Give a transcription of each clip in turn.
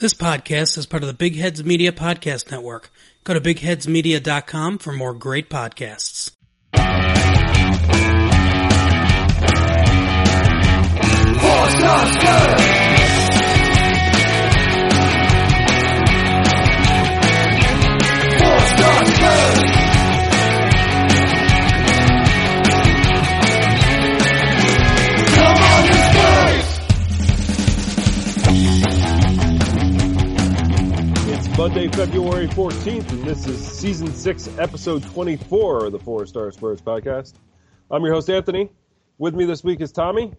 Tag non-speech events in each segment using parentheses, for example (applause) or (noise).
This podcast is part of the Big Heads Media Podcast Network. Go to bigheadsmedia.com for more great podcasts. It's Monday, February 14th, and this is season 6, episode 24 of the Four Star Spurs podcast. I'm your host, Anthony. With me this week is Tommy.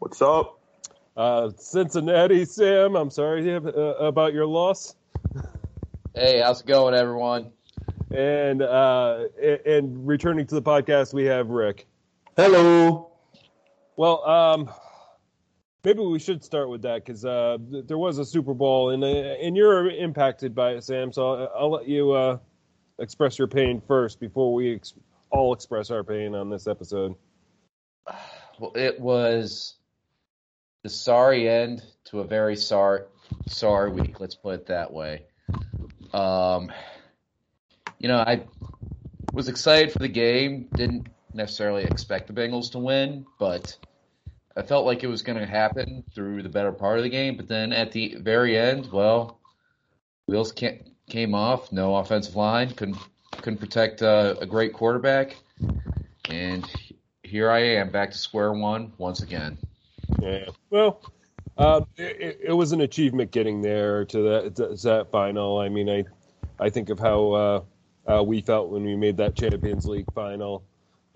What's up? Uh, Cincinnati, Sam. I'm sorry uh, about your loss. Hey, how's it going, everyone? And, uh, and returning to the podcast, we have Rick. Hello. Well, um, maybe we should start with that because uh, th- there was a Super Bowl, and uh, and you're impacted by it, Sam. So I'll, I'll let you uh, express your pain first before we ex- all express our pain on this episode. (sighs) Well, it was the sorry end to a very sorry, sorry week. Let's put it that way. Um, you know, I was excited for the game. Didn't necessarily expect the Bengals to win, but I felt like it was going to happen through the better part of the game. But then at the very end, well, wheels came off. No offensive line couldn't couldn't protect uh, a great quarterback, and here I am back to square one once again. Yeah. Well, uh, it, it was an achievement getting there to that to that final. I mean, I I think of how uh, we felt when we made that Champions League final.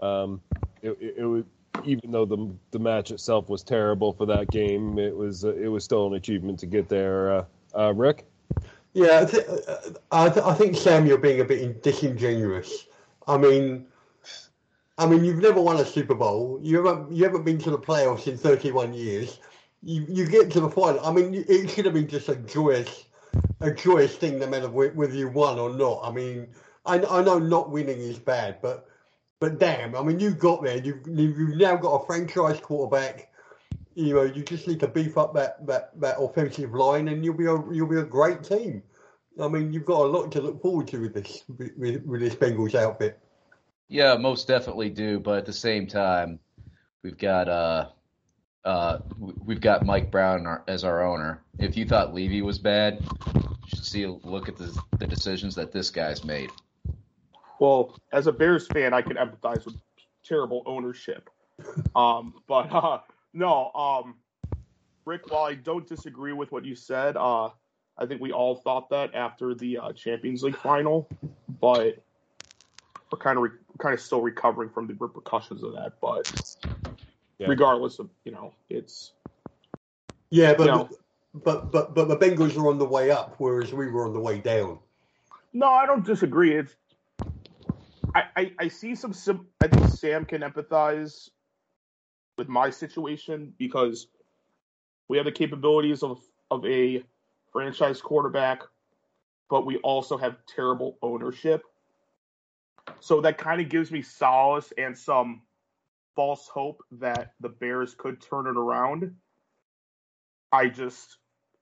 Um, it, it, it was even though the the match itself was terrible for that game, it was uh, it was still an achievement to get there. Uh, uh, Rick. Yeah, I, th- I, th- I think Sam, you're being a bit disingenuous. I mean, I mean, you've never won a Super Bowl. You haven't you haven't been to the playoffs in 31 years. You you get to the final. I mean, it should have been just a joyous a joyous thing, no matter whether you won or not. I mean, I, I know not winning is bad, but but damn, I mean, you got there. You've, you've now got a franchise quarterback. You know, you just need to beef up that, that, that offensive line, and you'll be a you'll be a great team. I mean, you've got a lot to look forward to with this with, with this Bengals outfit. Yeah, most definitely do. But at the same time, we've got uh, uh, we've got Mike Brown as our owner. If you thought Levy was bad, you should see a look at the the decisions that this guy's made. Well, as a Bears fan, I can empathize with terrible ownership. Um, (laughs) but uh, no, um, Rick, while I don't disagree with what you said, uh, I think we all thought that after the uh, Champions League final, but we're kind of re- kind of still recovering from the repercussions of that. But Yeah. regardless of you know, it's Yeah, but, No. but but but the Bengals are on the way up, whereas we were on the way down. No, I don't disagree. It's I, I, see some sim I think Sam can empathize with my situation because we have the capabilities of of a franchise quarterback, but we also have terrible ownership. So that kind of gives me solace and some false hope that the Bears could turn it around. I just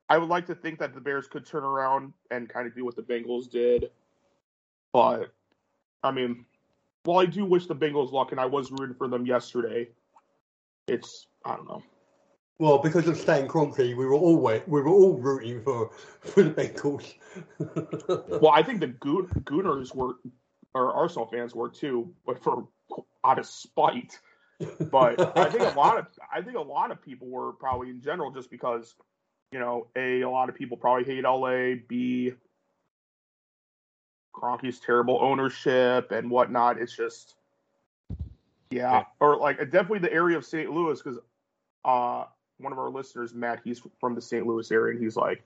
I would like to think that the Bears could turn around and kind of do what the Bengals did. But I mean, while I do wish the Bengals luck and I was rooting for them yesterday, it's I don't know. Well, because of Stan Kroenke, we were all we were all rooting for for the Bengals. (laughs) Well, I think the Goon- Gooners were or Arsenal fans were too, but for out of spite. But I think a lot of I think a lot of people were probably in general just because, you know, a a lot of people probably hate LA. B Kroenke's terrible ownership and whatnot. It's just, yeah, Yeah. or like definitely the area of St. Louis because uh, one of our listeners, Matt, he's from the St. Louis area, and he's like,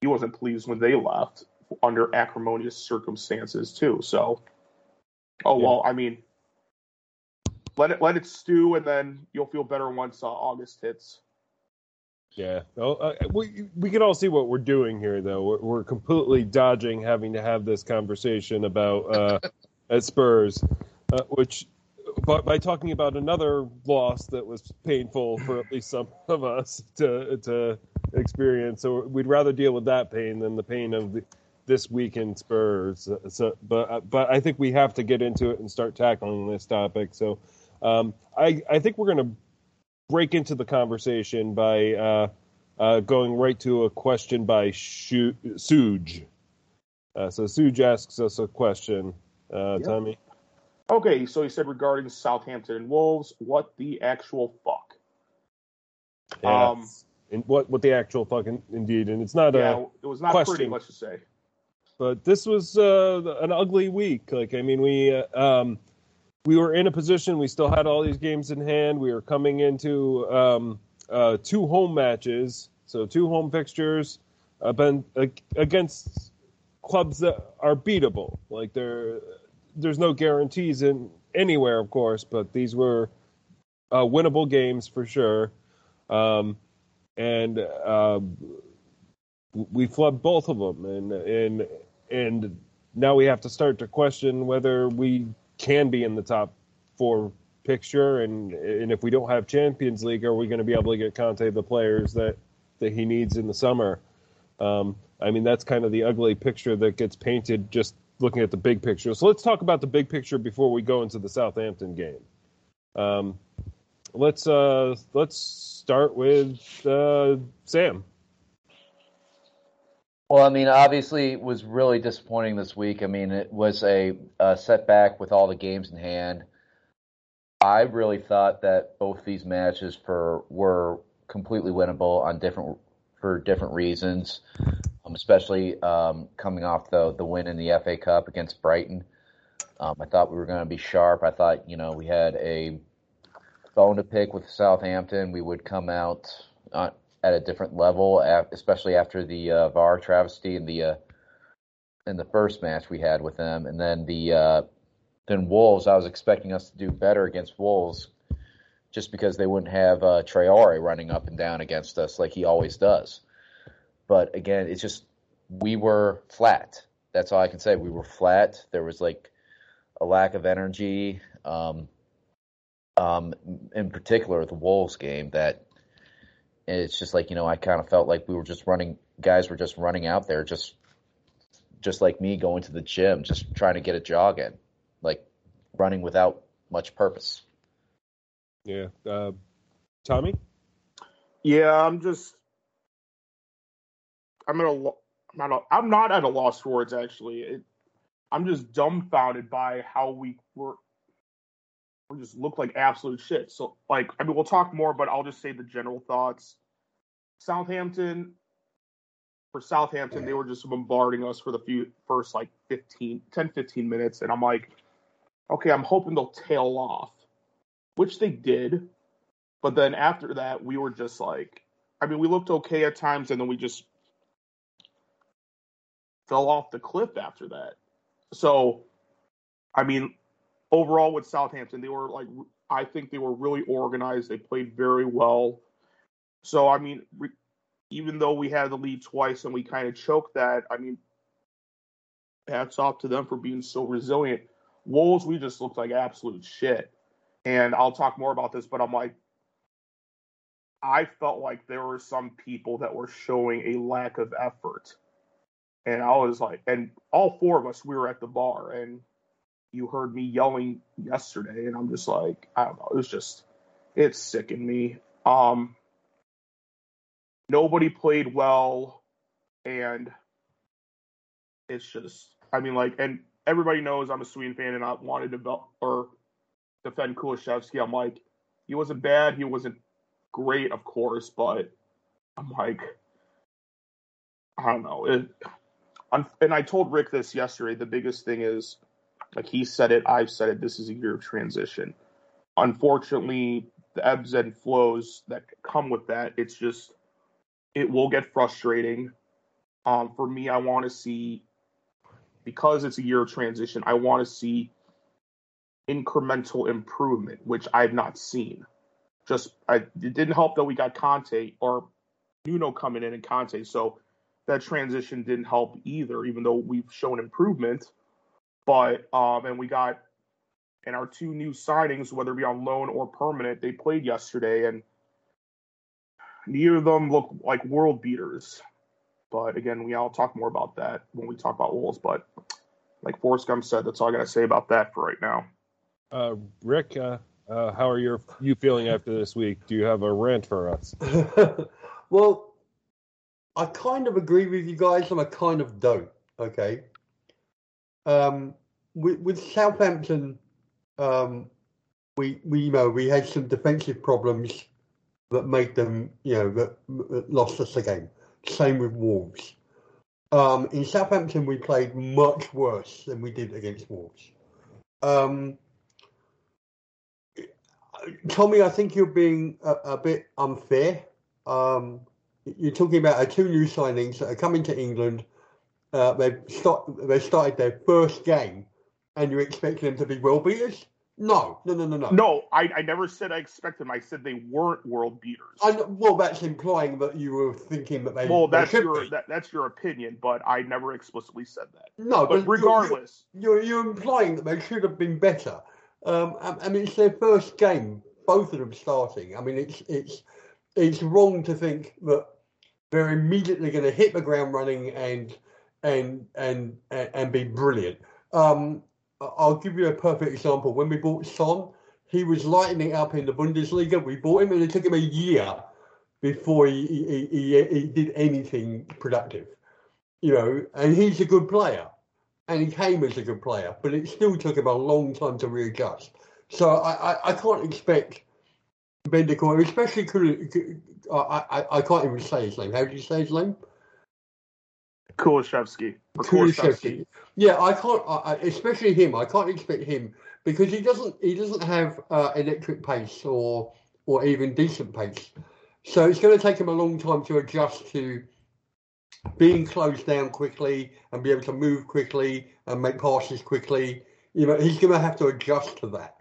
he wasn't pleased when they left under acrimonious circumstances too. So, oh Yeah. well, I mean, let it let it stew, and then you'll feel better once uh, August hits. Yeah. Well, uh, we we can all see what we're doing here, though. We're, we're completely dodging having to have this conversation about uh, at Spurs, uh, which but by talking about another loss that was painful for at least some of us to to experience. So we'd rather deal with that pain than the pain of the, this weekend Spurs. So, but but I think we have to get into it and start tackling this topic. So um, I I think we're going to break into the conversation by uh, uh, going right to a question by Shu- Suge. Uh, so Suge asks us a question, uh, Yep. Tommy. Okay, so he said regarding Southampton and Wolves, what the actual fuck? Yeah. Um, and what what the actual fucking indeed, and it's not a it was not question. pretty. Let's just say. but this was uh, an ugly week. Like I mean, we uh, um, we were in a position. We still had all these games in hand. We were coming into um, uh, two home matches, so two home fixtures, uh, ag- against clubs that are beatable. Like there, there's no guarantees in anywhere, of course, but these were uh, winnable games for sure. Um, and uh, we flubbed both of them, and and and now we have to start to question whether we can be in the top four picture, and and if we don't have Champions League, are we going to be able to get Conte the players that that he needs in the summer? Um, I mean, that's kind of the ugly picture that gets painted just looking at the big picture. So let's talk about the big picture before we go into the Southampton game. Um, let's uh, let's start with uh, Sam. Well, I mean, obviously, it was really disappointing this week. I mean, it was a, a setback with all the games in hand. I really thought that both these matches for were completely winnable on different for different reasons, um, especially um, coming off the the win in the FA Cup against Brighton. Um, I thought we were going to be sharp. I thought you know we had a bone to pick with Southampton. We would come out uh, at a different level, especially after the uh, VAR travesty in the uh, in the first match we had with them, and then the uh, then Wolves. I was expecting us to do better against Wolves, just because they wouldn't have uh, Traore running up and down against us like he always does. But again, it's just we were flat. That's all I can say. We were flat. There was like a lack of energy. Um, um, in particular, the Wolves game that it's just like you know I kind of felt like we were just running guys were just running out there just just like me going to the gym just trying to get a jog in like running without much purpose Yeah, uh, Tommy. Yeah, I'm just. I'm at a. lo- I'm not. A, I'm not at a loss for words. Actually, it, I'm just dumbfounded by how we were. Just looked like absolute shit. So, like, I mean, we'll talk more, but I'll just say the general thoughts. Southampton. For Southampton, they were just bombarding us for the few first like 15, 10, 15 minutes, and I'm like, okay, I'm hoping they'll tail off, which they did. But then after that, we were just like, I mean, we looked okay at times, and then we just fell off the cliff after that. So, I mean, overall with Southampton, they were like, I think they were really organized. They played very well. So, I mean, re- even though we had the lead twice and we kind of choked that, I mean, hats off to them for being so resilient. Wolves, we just looked like absolute shit. And I'll talk more about this, but I'm like, I felt like there were some people that were showing a lack of effort. And I was like, and all four of us, we were at the bar, and you heard me yelling yesterday, and I'm just like, I don't know, It's just, it's sickened me. Um, nobody played well, and it's just, I mean, like, and everybody knows I'm a Sweden fan, and I wanted to develop or defend Kulusevski. I'm like, he wasn't bad, he wasn't great, of course, but I'm like, I don't know. It, and I told Rick this yesterday. The biggest thing is, like he said it, I've said it. This is a year of transition. Unfortunately, the ebbs and flows that come with that, it's just, it will get frustrating. Um, for me, I want to see, because it's a year of transition, I want to see incremental improvement, which I've not seen just I, it didn't help that we got Conte or Nuno coming in and Conte, so that transition didn't help either. Even though we've shown improvement, but um, and we got and our two new signings, whether it be on loan or permanent, they played yesterday, and neither of them look like world beaters. But again, we all talk more about that when we talk about Wolves. But like Forrest Gump said, that's all I got to say about that for right now. Uh, Rick, uh, uh, how are your you feeling after this week? Do you have a rant for us? (laughs) well, I kind of agree with you guys, and I kind of don't. Okay. Um, with, with Southampton, um, we we you know we had some defensive problems that made them you know that, that lost us the game. Same with Wolves. Um, in Southampton, we played much worse than we did against Wolves. Um, Tommy, I think you're being a, a bit unfair. Um, you're talking about our two new signings that are coming to England. Uh, they've, start, they started their first game, and you expect them to be world beaters? No, no, no, no, no. No, I, I never said I expect them. I said they weren't world beaters. I, well, that's implying that you were thinking that they. well, that's should your that, that's your opinion, but I never explicitly said that. No, But you're- regardless, you're, you're, you're implying that they should have been better. Um, I, I mean, it's their first game, both of them starting. I mean, it's it's it's wrong to think that they're immediately going to hit the ground running and and and and, be brilliant. Um, I'll give you a perfect example. When we bought Son, he was lighting it up in the Bundesliga. We bought him, and it took him a year before he he, he, he did anything productive. You know, and he's a good player and he came as a good player, but it still took him a long time to readjust. So I, I, I can't expect Bendicott, especially I, I, I can't even say his name. How do you say his name? Kulishevsky. or Kulusevski. Yeah, I can't. I- especially him. I can't expect him because he doesn't. He doesn't have uh, electric pace or or even decent pace. So it's going to take him a long time to adjust to being closed down quickly and be able to move quickly and make passes quickly. You know, he's going to have to adjust to that.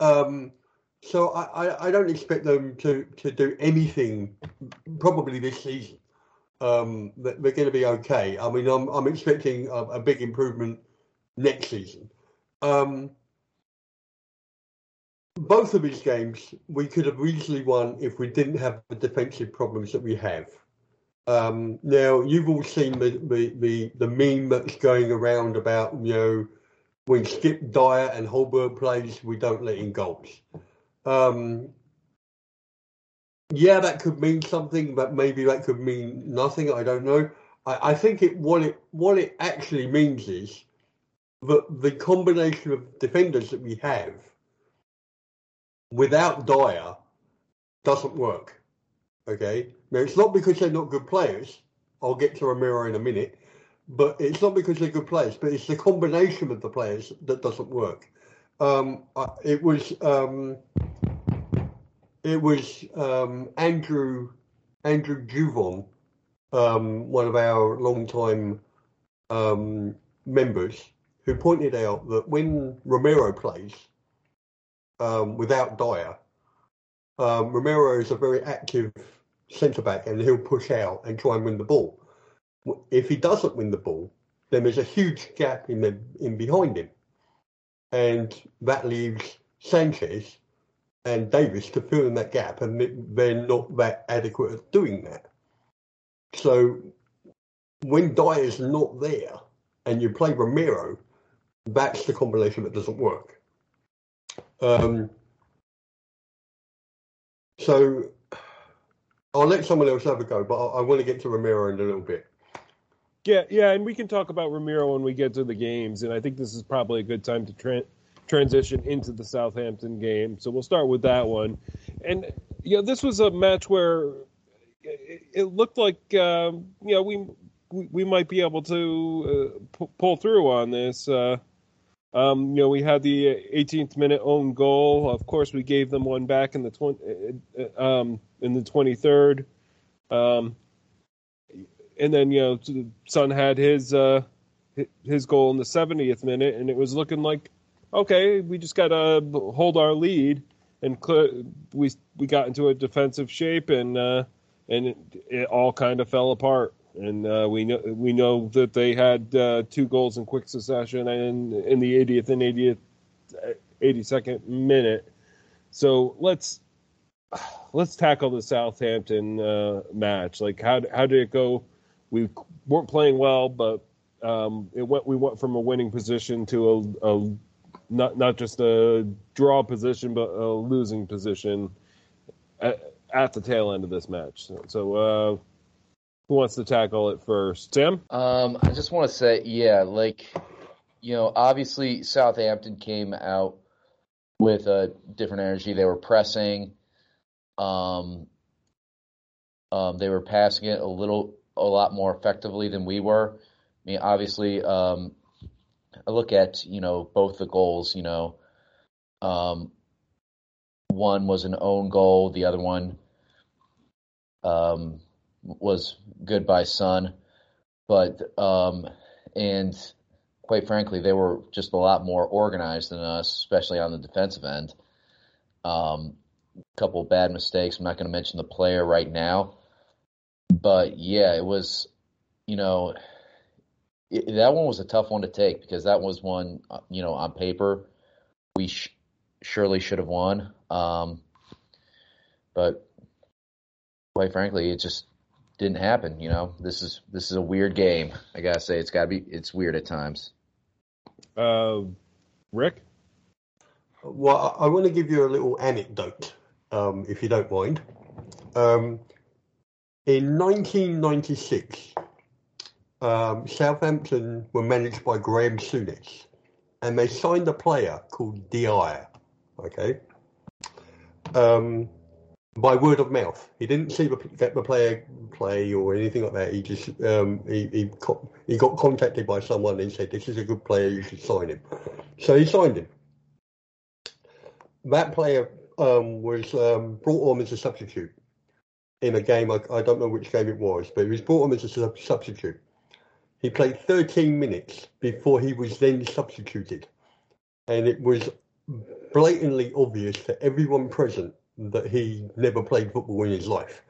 Um, so I, I, I don't expect them to, to do anything probably this season. Um, they- they're going to be okay. I mean, I'm I'm expecting a, a big improvement next season. Um, both of these games we could have easily won if we didn't have the defensive problems that we have. Um, now you've all seen the, the, the, the meme that's going around about you know when Skip Dier and Højbjerg plays, we don't let in goals. Um, yeah, that could mean something, but maybe that could mean nothing. I don't know. I, I think it what it what it actually means is that the combination of defenders that we have without Dier doesn't work. Okay, now it's not because they're not good players. I'll get to Romero in a minute, but it's not because they're good players. But it's the combination of the players that doesn't work. Um, it was um, it was um, Andrew Andrew Juvon, um, one of our long-time um, members, who pointed out that when Romero plays um, without Dier, um, Romero is a very active centre back, and he'll push out and try and win the ball. If he doesn't win the ball, then there's a huge gap in the in behind him, and that leaves Sanchez and Davies to fill in that gap, and they're not that adequate at doing that. So when Dier's not there and you play Romero, that's the combination that doesn't work. Um, so I'll let someone else have a go, but I, I want to get to Romero in a little bit. Yeah, yeah, and we can talk about Romero when we get to the games, and I think this is probably a good time to tra- transition into the Southampton game. So we'll start with that one, and you know, this was a match where it, it looked like um, you know we, we might be able to uh, pu- pull through on this. Uh, um, you know, we had the 18th minute own goal. Of course, we gave them one back in the 20, uh, um, in the 23rd. Um, and then you know, Son had his uh, his goal in the 70th minute, and it was looking like, okay, we just got to hold our lead, and cl- we we got into a defensive shape, and uh, and it, it all kind of fell apart. And uh, we know we know that they had uh, two goals in quick succession, and in the 80th and 80th 82nd minute. So let's let's tackle the Southampton uh, match. Like, how how did it go? We weren't playing well, but um, it went. We went from a winning position to a, a not not just a draw position, but a losing position at, at the tail end of this match. So, uh, who wants to tackle it first? Tim? Um, I just want to say, yeah, like, you know, obviously Southampton came out with a different energy. They were pressing. Um, um, they were passing it a little, a lot more effectively than we were. I mean, obviously, um, I look at you know both the goals. You know, um, one was an own goal. The other one um, was good by Son, but um, and quite frankly, they were just a lot more organized than us, especially on the defensive end. Um, a couple bad mistakes. I'm not going to mention the player right now, but yeah, it was, you know, it, that one was a tough one to take because that was one, uh, you know, on paper we sh- surely should have won. Um, but quite frankly, it just didn't happen. You know, this is this is a weird game. I gotta say, it's gotta be it's weird at times. Uh, Rick? Well, I want to give you a little anecdote, um, if you don't mind. Um, in 1996, um, Southampton were managed by Graham Souness, and they signed a player called Dia. Okay. Um, by word of mouth. He didn't see the, the player play or anything like that. He just um, he he, co- he got contacted by someone and said, "This is a good player. You should sign him." So he signed him. That player um, was um, brought on as a substitute in a game. I, I, don't know which game it was, but he was brought on as a sub- substitute. He played 13 minutes before he was then substituted, and it was blatantly obvious to everyone present that he never played football in his life.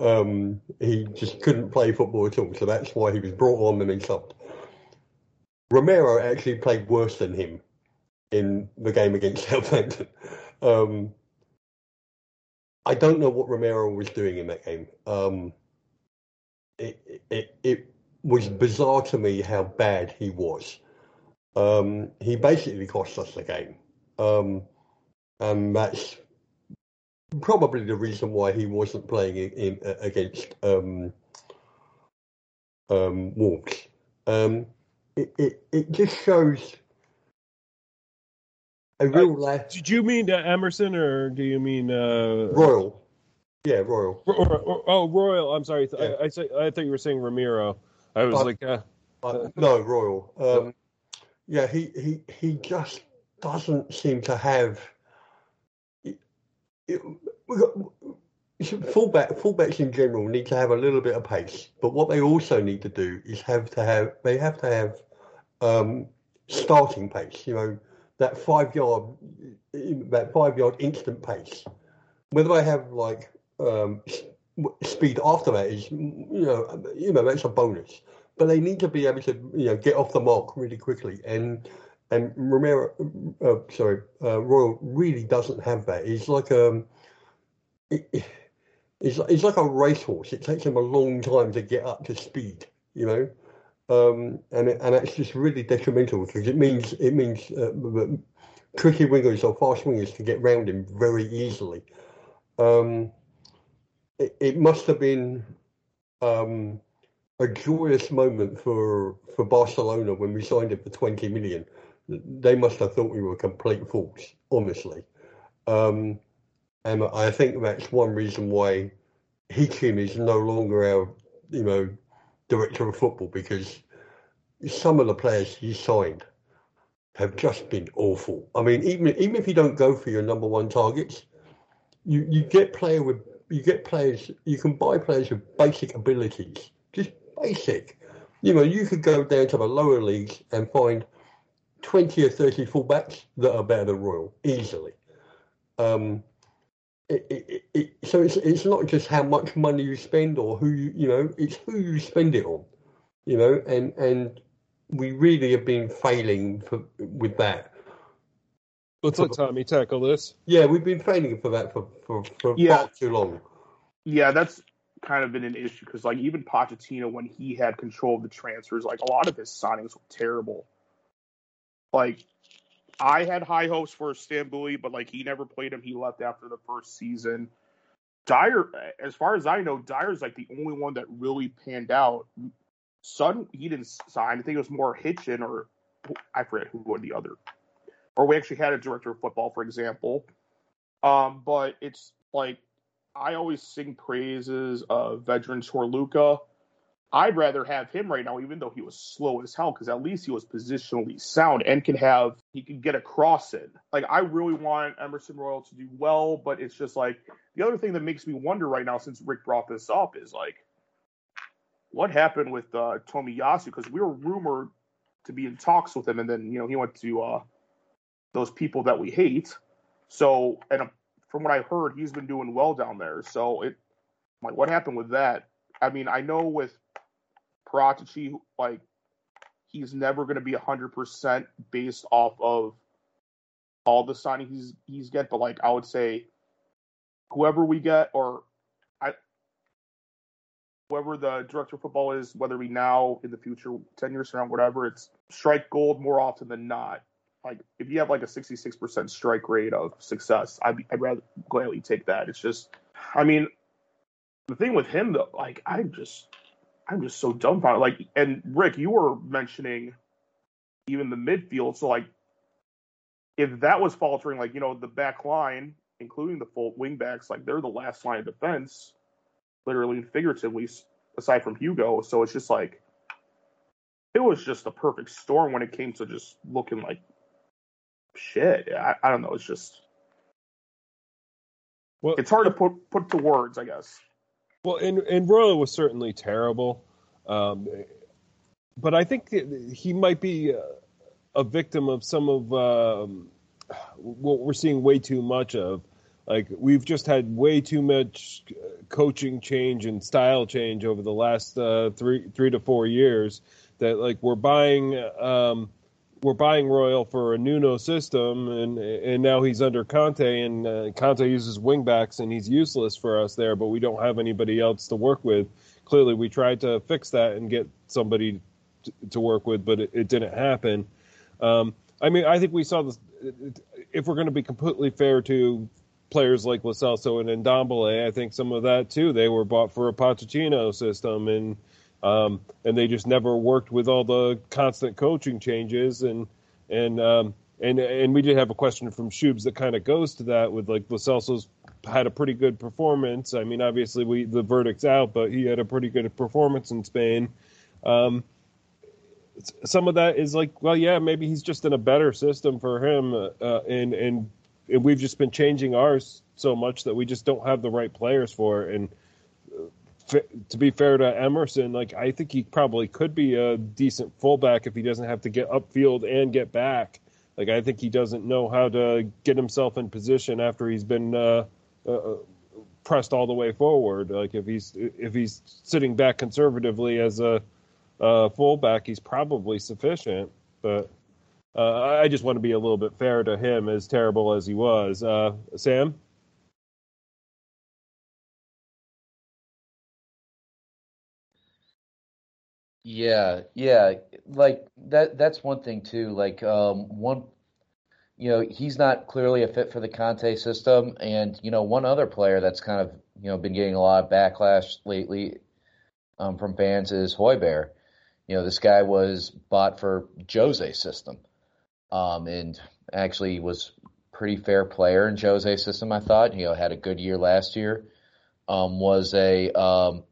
Um, he just couldn't play football at all, so that's why he was brought on and then subbed. Romero actually played worse than him in the game against (laughs) Southampton. Um, I don't know what Romero was doing in that game. Um, it, it, it was bizarre to me how bad he was. Um, he basically cost us the game. Um, and that's probably the reason why he wasn't playing in, in uh, against um, um, Wolves. Um, it, it, it just shows a real uh, lack. Did you mean uh, Emerson or do you mean uh... Royal? Yeah, Royal. oh, Royal. I'm sorry. Yeah. I, I, I, thought you were saying Romero. I was like, uh, no, Royal. Um, yeah, he, he he just doesn't seem to have fullback fullbacks in general need to have a little bit of pace, but what they also need to do is have to have they have to have um, starting pace. You know that five yard that five yard instant pace. Whether they have like um, speed after that is you know you know that's a bonus, but they need to be able to you know get off the mark really quickly and and Romero, uh, sorry, uh, Royal really doesn't have that. He's like um, it, he's, he's like a racehorse. It takes him a long time to get up to speed, you know, um, and it, and it's just really detrimental because it means it means uh, tricky wingers or fast wingers can get round him very easily. Um, it, must have been um, a joyous moment for for Barcelona when we signed him for twenty million they must have thought we were complete fools, honestly. Um, and I think that's one reason why Hitchen is no longer our, you know, director of football because some of the players he signed have just been awful. I mean, even even if you don't go for your number one targets, you, you get player with you get players you can buy players with basic abilities, just basic. You know, you could go down to the lower leagues and find 20 or 30 fullbacks that are better than Royal, easily. Um, it, it, it, so it's, it's not just how much money you spend or who you, you know, it's who you spend it on, you know, and, and we really have been failing for, with that. Let's let Tommy tackle this. Yeah, we've been training for that for for, for Yeah. far too long. Yeah, that's kind of been an issue because, like, even Pochettino, when he had control of the transfers, like, a lot of his signings were terrible. Like, I had high hopes for Stambouli, but, like, he never played him. He left after the first season. Dier, as far as I know, Dier's, like, the only one that really panned out. Sutton, he didn't sign. I think it was more Hitchen or I forget who were the other. Or we actually had a director of football, for example. Um, but it's like I always sing praises of veteran Torluca. I'd rather have him right now, even though he was slow as hell, because at least he was positionally sound and can have he can get a cross in. Like I really want Emerson Royal to do well, but it's just like the other thing that makes me wonder right now, since Rick brought this up, is like what happened with uh, Tomiyasu because we were rumored to be in talks with him, and then you know he went to uh, those people that we hate. So, and uh, from what I heard, he's been doing well down there. So, it like what happened with that? I mean, I know with Paratici, like he's never going to be hundred percent based off of all the signings he's he's get, but like I would say, whoever we get, or I, whoever the director of football is, whether we now in the future, ten years from now, whatever, it's strike gold more often than not like if you have like a 66% strike rate of success I'd, I'd rather gladly take that. It's just i mean the thing with him though like i'm just i'm just so dumbfounded. Like and rick you were mentioning even the midfield so like if that was faltering like you know the back line including the full wing backs, like they're the last line of defense literally and figuratively aside from hugo. So it's just like it was just a perfect storm when it came to just looking like shit. I, I don't know. It's just Well, it's hard to put put to words, I guess. Well, and and Royal was certainly terrible, um, but I think he might be a, a victim of some of um, what we're seeing way too much of. Like we've just had way too much coaching change and style change over the last uh, three three to four years. That like we're buying. Um, we're buying Royal for a Nuno system, and and now he's under Conte, and uh, Conte uses wingbacks, and he's useless for us there. But we don't have anybody else to work with. Clearly, we tried to fix that and get somebody to, to work with, but it, it didn't happen. Um, I mean, I think we saw this. If we're going to be completely fair to players like Lo and Ndombele, I think some of that too. They were bought for a Pochettino system, and um, and they just never worked with all the constant coaching changes and and um, and and we did have a question from Shubes that kind of goes to that with like Lo Celso's had a pretty good performance. I mean, obviously we the verdict's out, but he had a pretty good performance in Spain. Um, some of that is like, well, yeah, maybe he's just in a better system for him, uh, and and and we've just been changing ours so much that we just don't have the right players for it. And to be fair to Emerson, like I think he probably could be a decent fullback if he doesn't have to get upfield and get back. Like I think he doesn't know how to get himself in position after he's been uh, uh, pressed all the way forward. Like if he's if he's sitting back conservatively as a, a fullback, he's probably sufficient. But uh, I just want to be a little bit fair to him, as terrible as he was. Uh, Sam. Yeah, yeah, like that that's one thing too. Like um one you know, he's not clearly a fit for the Conte system and you know, one other player that's kind of, you know, been getting a lot of backlash lately um from fans is Højbjerg. You know, this guy was bought for Jose's system. Um and actually was pretty fair player in Jose's system, I thought. You know, had a good year last year. Um was a um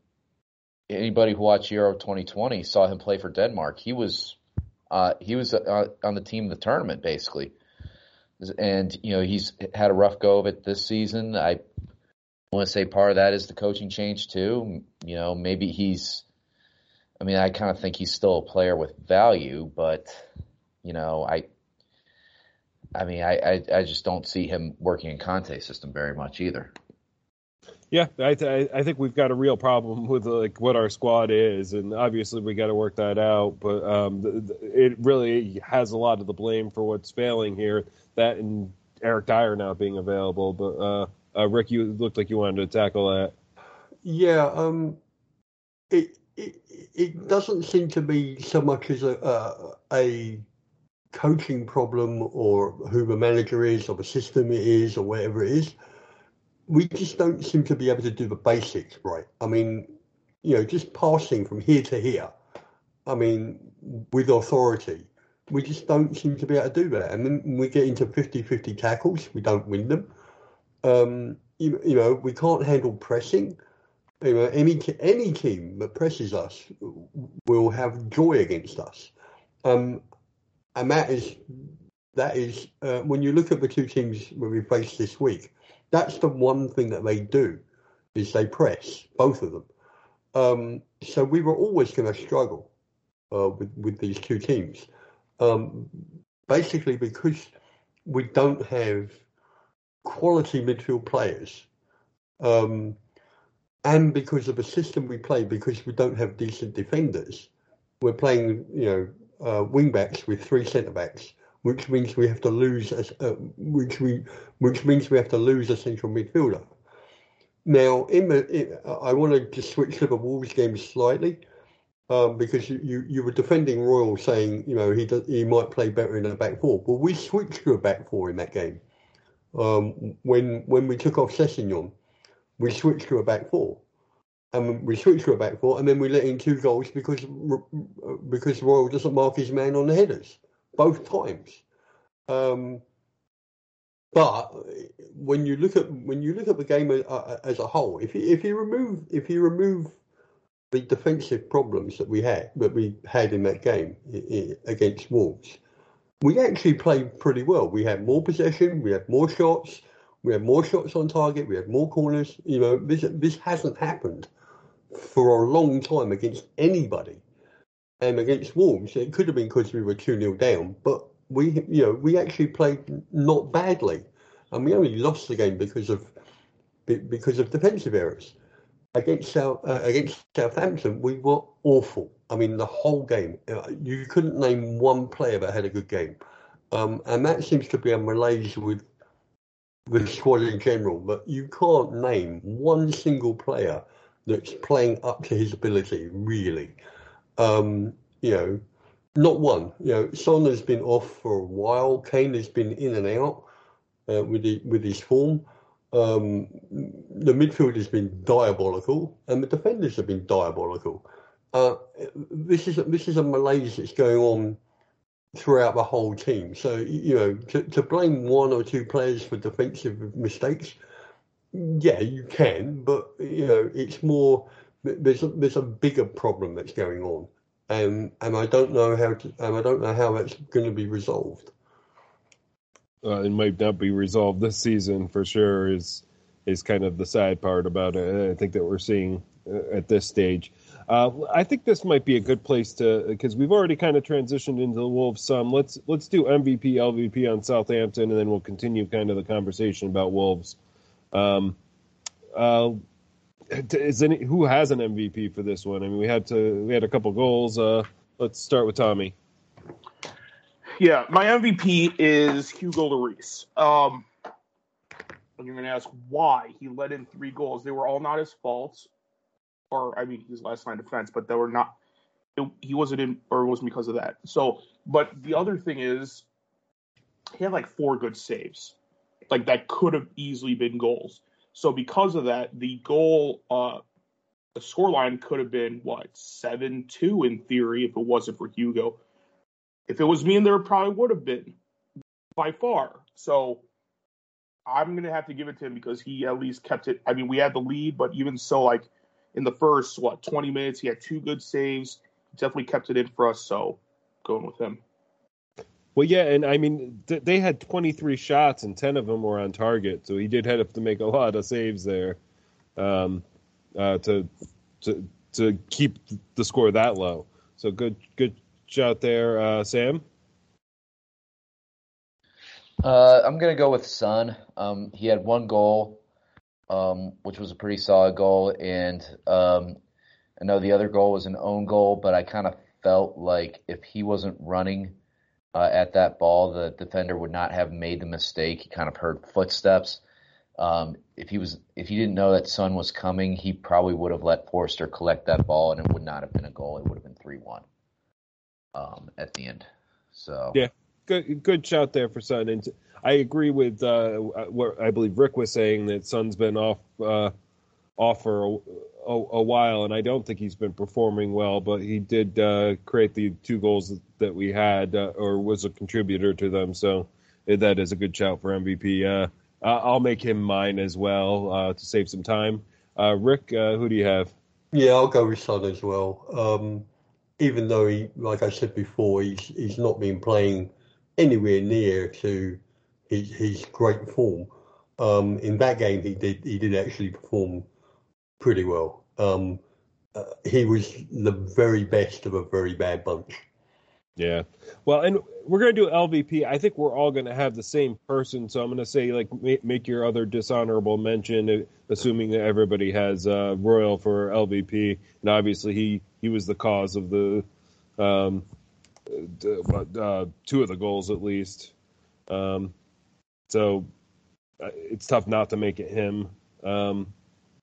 anybody who watched Euro 2020 saw him play for Denmark. He was uh, he was uh, on the team of the tournament basically, and you know he's had a rough go of it this season. I want to say part of that is the coaching change too. You know maybe he's. I mean I kind of think he's still a player with value, but you know I. I mean I, I, I just don't see him working in Conte's system very much either. Yeah, I, th- I think we've got a real problem (laughs) with like what our squad is, and obviously we got to work that out. But um, the, the, it really has a lot of the blame for what's failing here. That and Eric Dier not being available. But uh, uh, Rick, you looked like you wanted to tackle that. Yeah, um, it, it it doesn't seem to be so much as a a, a coaching problem or who the manager is or the system it is or whatever it is. We just don't seem to be able to do the basics right. I mean, you know, just passing from here to here. I mean, with authority, we just don't seem to be able to do that. And then we get into 50-50 tackles, we don't win them. Um, you, you know, we can't handle pressing. You know, any any team that presses us will have joy against us. Um, and that is that is uh, when you look at the two teams we faced this week, that's the one thing that they do is they press both of them. Um, so we were always going to struggle uh, with with these two teams, um, basically because we don't have quality midfield players, um, and because of the system we play, because we don't have decent defenders, we're playing you know uh, wing backs with three centre backs, which means we have to lose, a, uh, which we, which means we have to lose a central midfielder. Now, in the, in, I want to just switch to the Wolves game slightly. Um, because you, you, you, were defending Royal saying, you know, he does, he might play better in a back four. Well, we switched to a back four in that game. Um, when when we took off Sessegnon, we switched to a back four and we switched to a back four, and then we let in two goals because because Royal doesn't mark his man on the headers both times. Um, but when you look at when you look at the game as, a whole, if you, if you remove if you remove the defensive problems that we had that we had in that game against Wolves, we actually played pretty well. We had more possession, we had more shots, we had more shots on target, we had more corners. You know, this this hasn't happened for a long time against anybody. And against Wolves, it could have been because we were 2 0 down, but we, you know, we actually played not badly. And we only lost the game because of because of defensive errors. Against South, uh, against Southampton, we were awful. I mean, the whole game. Uh, you couldn't name one player that had a good game. Um, and that seems to be a malaise with the squad in general. But you can't name one single player that's playing up to his ability, really. Um, you know, not one. You know, Son has been off for a while. Kane has been in and out uh, with the, with his form. Um, the midfield has been diabolical, and the defenders have been diabolical. Uh, this is this is a malaise that's going on throughout the whole team. So you know, to, to blame one or two players for defensive mistakes yeah, you can, but you know, it's more. There's a, there's a bigger problem that's going on, and and I don't know how to, and I don't know how that's going to be resolved. Uh, it might not be resolved this season for sure. Is is kind of the sad part about it. I think that we're seeing uh, at this stage. Uh, I think this might be a good place to because we've already kind of transitioned into the Wolves some. Let's let's do MVP LVP on Southampton, and then we'll continue kind of the conversation about Wolves. Um, uh, is any who has an MVP for this one? I mean, we had to we had a couple goals. Uh, let's start with Tommy. Yeah, my MVP is Hugo Lloris. Um, and you're going to ask why he let in three goals. They were all not his faults, or I mean, his last line defense, but they were not. It, he wasn't in, or it wasn't because of that. So, but the other thing is, he had like four good saves like that could have easily been goals. So because of that, the goal, uh, the scoreline could have been what seven two in theory if it wasn't for Hugo. If it was me, and there probably would have been by far. So I'm gonna have to give it to him because he at least kept it. I mean, we had the lead, but even so, like in the first what 20 minutes, he had two good saves. Definitely kept it in for us. So going with him. Well, yeah, and I mean th- they had 23 shots and 10 of them were on target, so he did have to make a lot of saves there um, uh, to to to keep the score that low. So good good shot there, uh, Sam. Uh, I'm gonna go with Son. Um, he had one goal, um, which was a pretty solid goal, and um, I know the other goal was an own goal, but I kind of felt like if he wasn't running uh, at that ball, the defender would not have made the mistake. He kind of heard footsteps. Um, if he was, if he didn't know that Son was coming, he probably would have let Forster collect that ball, and it would not have been a goal. It would have been three one um, at the end. So Yeah. good good shout there for Son, And I agree with uh, what I believe Rick was saying that Son's been off uh, off for a, a, while, and I don't think he's been performing well. But he did uh, create the two goals that we had, uh, or was a contributor to them. So that is a good shout for MVP. Uh, I'll make him mine as well uh, to save some time. Uh, Rick, who do you have? Yeah, I'll go with Son as well. Um, even though he, like I said before, he's he's not been playing anywhere near to his his great form. Um, in that game, he did he did actually perform pretty well. Um, uh, he was the very best of a very bad bunch. Yeah. Well, and we're going to do LVP. I think we're all going to have the same person. So I'm going to say, like, make your other dishonorable mention, uh, assuming that everybody has uh, Royal for LVP. And obviously, he, he was the cause of the um, uh, two of the goals, at least. Um, so uh, it's tough not to make it him. Um,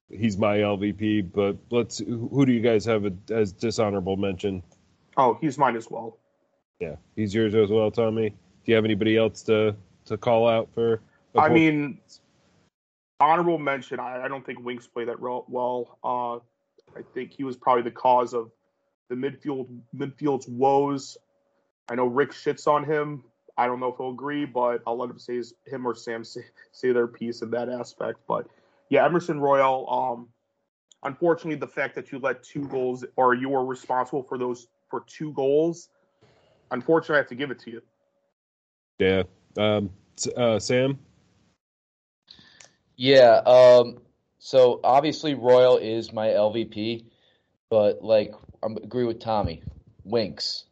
he's my LVP, but let's. Who do you guys have as dishonorable mention? Oh, he's mine as well. Yeah, he's yours as well, Tommy. Do you have anybody else to to call out for? I mean, honorable mention. I, I don't think Winks played that well. Uh, I think he was probably the cause of the midfield midfield's woes. I know Rick shits on him. I don't know if he'll agree, but I'll let him say his, him or Sam say, say their piece in that aspect. But yeah, Emerson Royal. Um, unfortunately, the fact that you let two goals or you were responsible for those for two goals unfortunately, I have to give it to you. Yeah. Um, uh, Sam? Yeah. Um, so obviously, Royal is my LVP, but like, I agree with Tommy. Winks.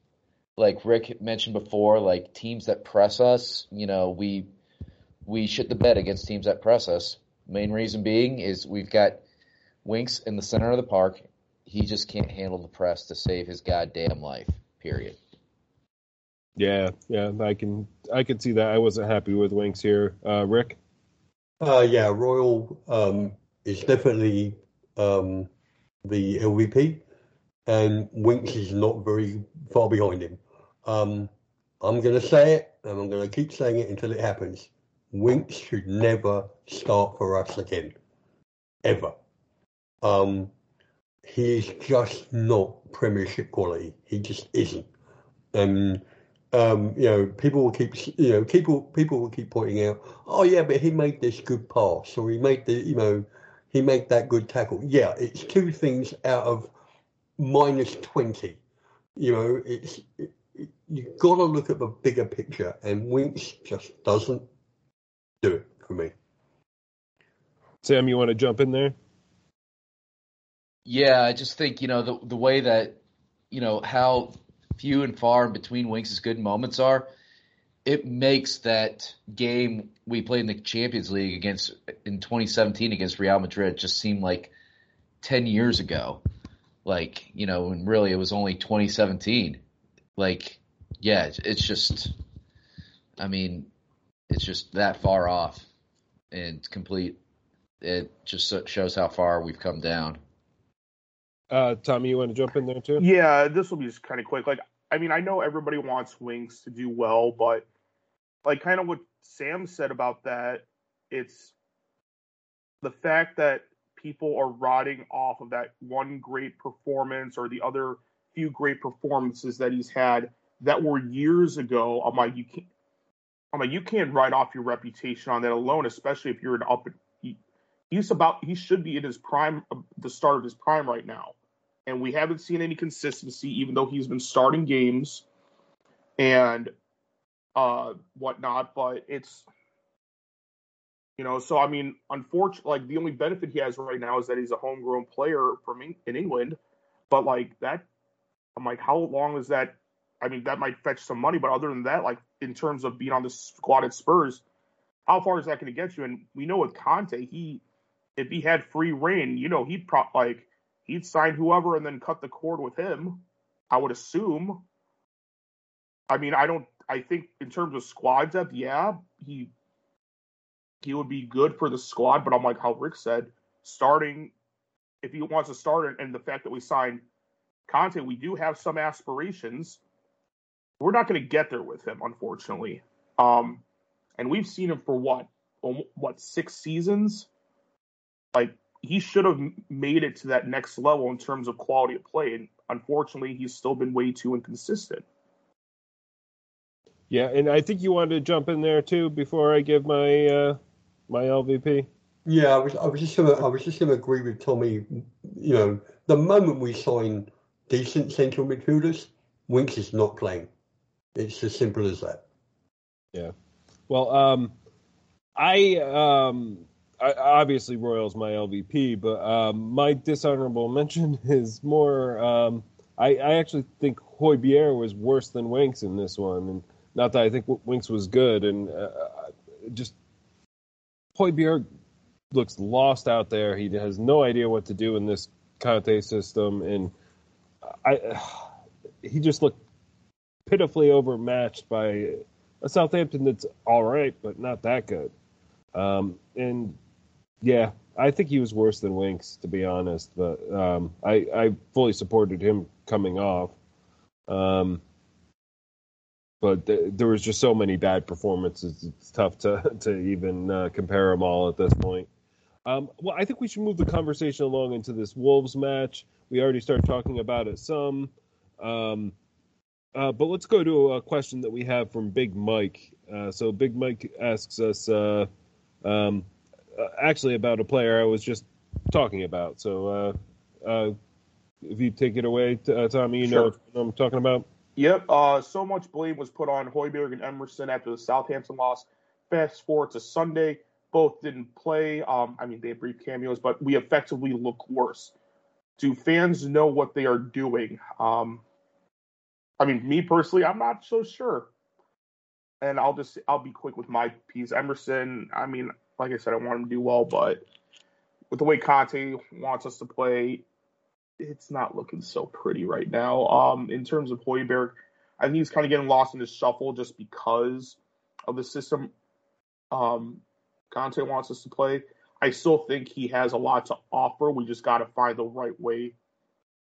Like Rick mentioned before, like teams that press us, you know, we we shit the bed against teams that press us. Main reason being is we've got Winks in the center of the park. He just can't handle the press to save his goddamn life. Period. Yeah, yeah, I can I can see that. I wasn't happy with Winks here. Uh, Rick? Uh, yeah, Royal um, is definitely um, the LVP, and Winks is not very far behind him. Um, I'm going to say it, and I'm going to keep saying it until it happens. Winks should never start for us again, ever. Um, he is just not Premiership quality. He just isn't. And um, you know, people will keep, you know, people people will keep pointing out, oh yeah, but he made this good pass, or he made the, you know, he made that good tackle. Yeah, it's two things out of minus twenty. You know, it's it, you've got to look at the bigger picture, and Winks just doesn't do it for me. Sam, you want to jump in there? Yeah, I just think you know the the way that you know how few and far in between Winks' good moments are, it makes that game we played in the Champions League against in 2017 against Real Madrid just seem like 10 years ago. Like, you know, and really it was only 2017. Like, yeah, it's just, I mean, it's just that far off and complete. It just shows how far we've come down. Uh, Tommy, you want to jump in there too? Yeah, this will be just kind of quick. Like, I mean, I know everybody wants Winks to do well, but like kind of what Sam said about that, it's the fact that people are rotting off of that one great performance or the other few great performances that he's had that were years ago. I'm like, you can't. I'm like, you can't write off your reputation on that alone, especially if you're an up. He, he's about. He should be in his prime, the start of his prime right now and we haven't seen any consistency, even though he's been starting games and uh, whatnot. But it's you know, so I mean, unfortunately, like the only benefit he has right now is that he's a homegrown player from in England. But like that, I'm like, how long is that? I mean, that might fetch some money, but other than that, like in terms of being on the squad at Spurs, how far is that going to get you? And we know with Conte, he if he had free reign, you know, he'd pro like he'd sign whoever and then cut the cord with him. I would assume. I mean, I don't. I think in terms of squad depth, yeah, he he would be good for the squad. But I'm like how Rick said, starting if he wants to start, and the fact that we signed Conte, we do have some aspirations. We're not going to get there with him, unfortunately. Um, and we've seen him for what, what six seasons? Like he should have made it to that next level in terms of quality of play, and unfortunately, he's still been way too inconsistent. Yeah, and I think you wanted to jump in there too before I give my uh, my LVP. Yeah, I was I was just gonna I was just gonna agree with Tommy. You know, the moment we sign decent central midfielders, Winks is not playing. It's as simple as that. Yeah. Well, um, I um, I, obviously Royal's my LVP, but um, my dishonorable mention (laughs) is more. Um, I, I actually think Højbjerg was worse than Winks in this one, and not that I think Winks was good, and uh, just Højbjerg looks lost out there. He has no idea what to do in this Conte system, and I (sighs) he just looked pitifully overmatched by a Southampton that's all right, but not that good. Um, and yeah, I think he was worse than Winks, to be honest. But um, I, I fully supported him coming off. Um, but th- there was just so many bad performances. It's tough to (laughs) to even uh, compare them all at this point. Um, well, I think we should move the conversation along into this Wolves match. We already started talking about it some. Um, uh, but let's go to a question that we have from Big Mike. Uh, so Big Mike asks us, uh, um, uh, actually, about a player I was just talking about. So uh, uh, if you take it away, Tommy, you sure. know what I'm talking about. Yep. so much blame was put on Højbjerg and Emerson after the Southampton loss. Fast forward to Sunday, both didn't play. Um, I mean, they had brief cameos, but we effectively look worse. Do fans know what they are doing? Um, I mean, me personally, I'm not so sure. And I'll just I'll be quick with my piece. Emerson, I mean, like I said, I want him to do well, but with the way Conte wants us to play, it's not looking so pretty right now. Um, in terms of Højbjerg, I think he's kind of getting lost in the shuffle just because of the system um, Conte wants us to play. I still think he has a lot to offer. We just got to find the right way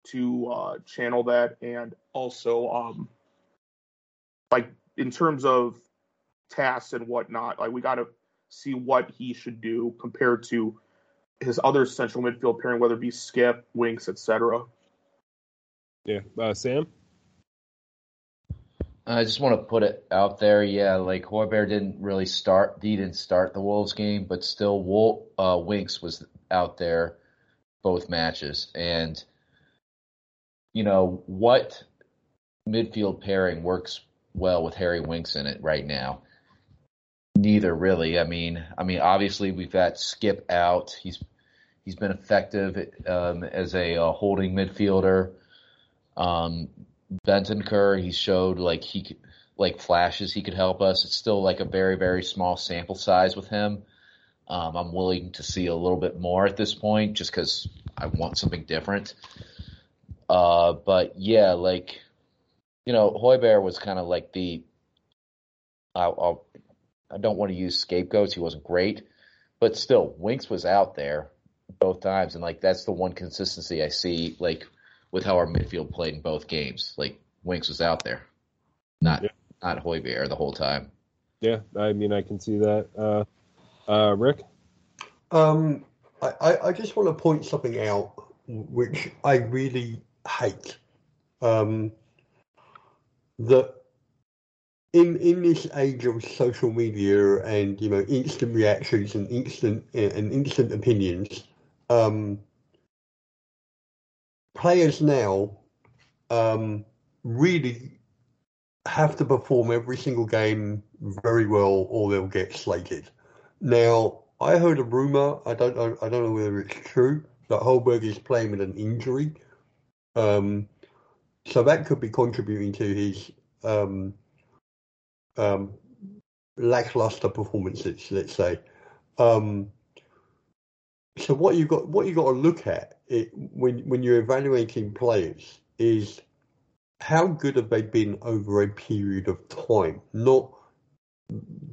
to uh, channel that, and also um, like in terms of tasks and whatnot, like we got to see what he should do compared to his other central midfield pairing, whether it be Skip, Winks, etc. Yeah, uh, Sam. I just want to put it out there. Yeah, like Højbjerg didn't really start. He didn't start the Wolves game, but still, Wolf, uh, Winks was out there both matches, and you know, what midfield pairing works well with Harry Winks in it right now? Neither really. I mean, I mean, obviously we've got Skip out. He's he's been effective um, as a, a, holding midfielder. Um, Kerr. he showed like he could, like flashes he could help us. It's still like a very very small sample size with him. Um, I'm willing to see a little bit more at this point, just because I want something different. Uh, but yeah, like you know, Højbjerg was kind of like the. I'll, I'll, I don't want to use scapegoats. He wasn't great, but still, Winks was out there both times, and like that's the one consistency I see, like with how our midfield played in both games. Like Winks was out there, not yeah. not Højbjerg the whole time. Yeah, I mean, I can see that. Uh, uh, Rick. Um, I, I just want to point something out, which I really hate um, that in in this age of social media and you know instant reactions and instant and instant opinions, um, players now um, really have to perform every single game very well, or they'll get slated. Now, I heard a rumor. I don't know. I don't know whether it's true that Højbjerg is playing with an injury. Um, so that could be contributing to his um, um, lackluster performances, let's say. Um, so what you got, what you got to look at it, when when you're evaluating players is how good have they been over a period of time? Not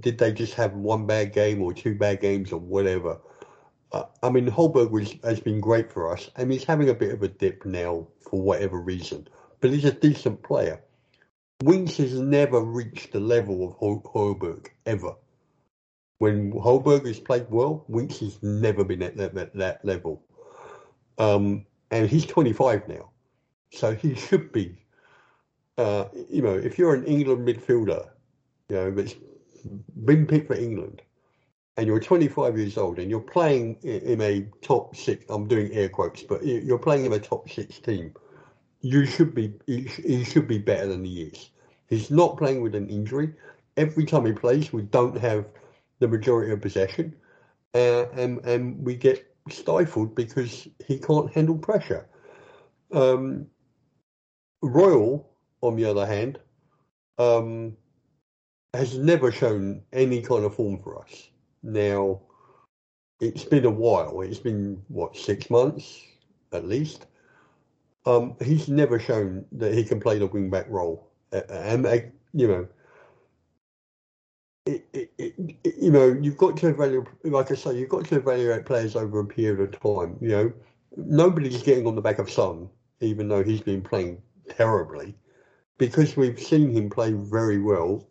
did they just have one bad game or two bad games or whatever. Uh, I mean, Højbjerg was, has been great for us, and he's having a bit of a dip now for whatever reason. But he's a decent player. Winks has never reached the level of Hol- Højbjerg ever. When Højbjerg has played well, Winks has never been at that, that, that level. Um, and he's 25 now, so he should be. Uh, you know, if you're an England midfielder, you know that's been picked for England, and you're 25 years old and you're playing in a top six, I'm doing air quotes, but you're playing in a top six team, you should be, he should be better than he is. He's not playing with an injury. Every time he plays, we don't have the majority of possession, uh, and and we get stifled because he can't handle pressure. Um, Royal, on the other hand, um, has never shown any kind of form for us. Now, it's been a while. It's been what six months at least. Um, he's never shown that he can play the wing back role, and you know, it, it, it, you know, you've got to evaluate. Like I say, you've got to evaluate players over a period of time. You know, nobody's getting on the back of Son, even though he's been playing terribly, because we've seen him play very well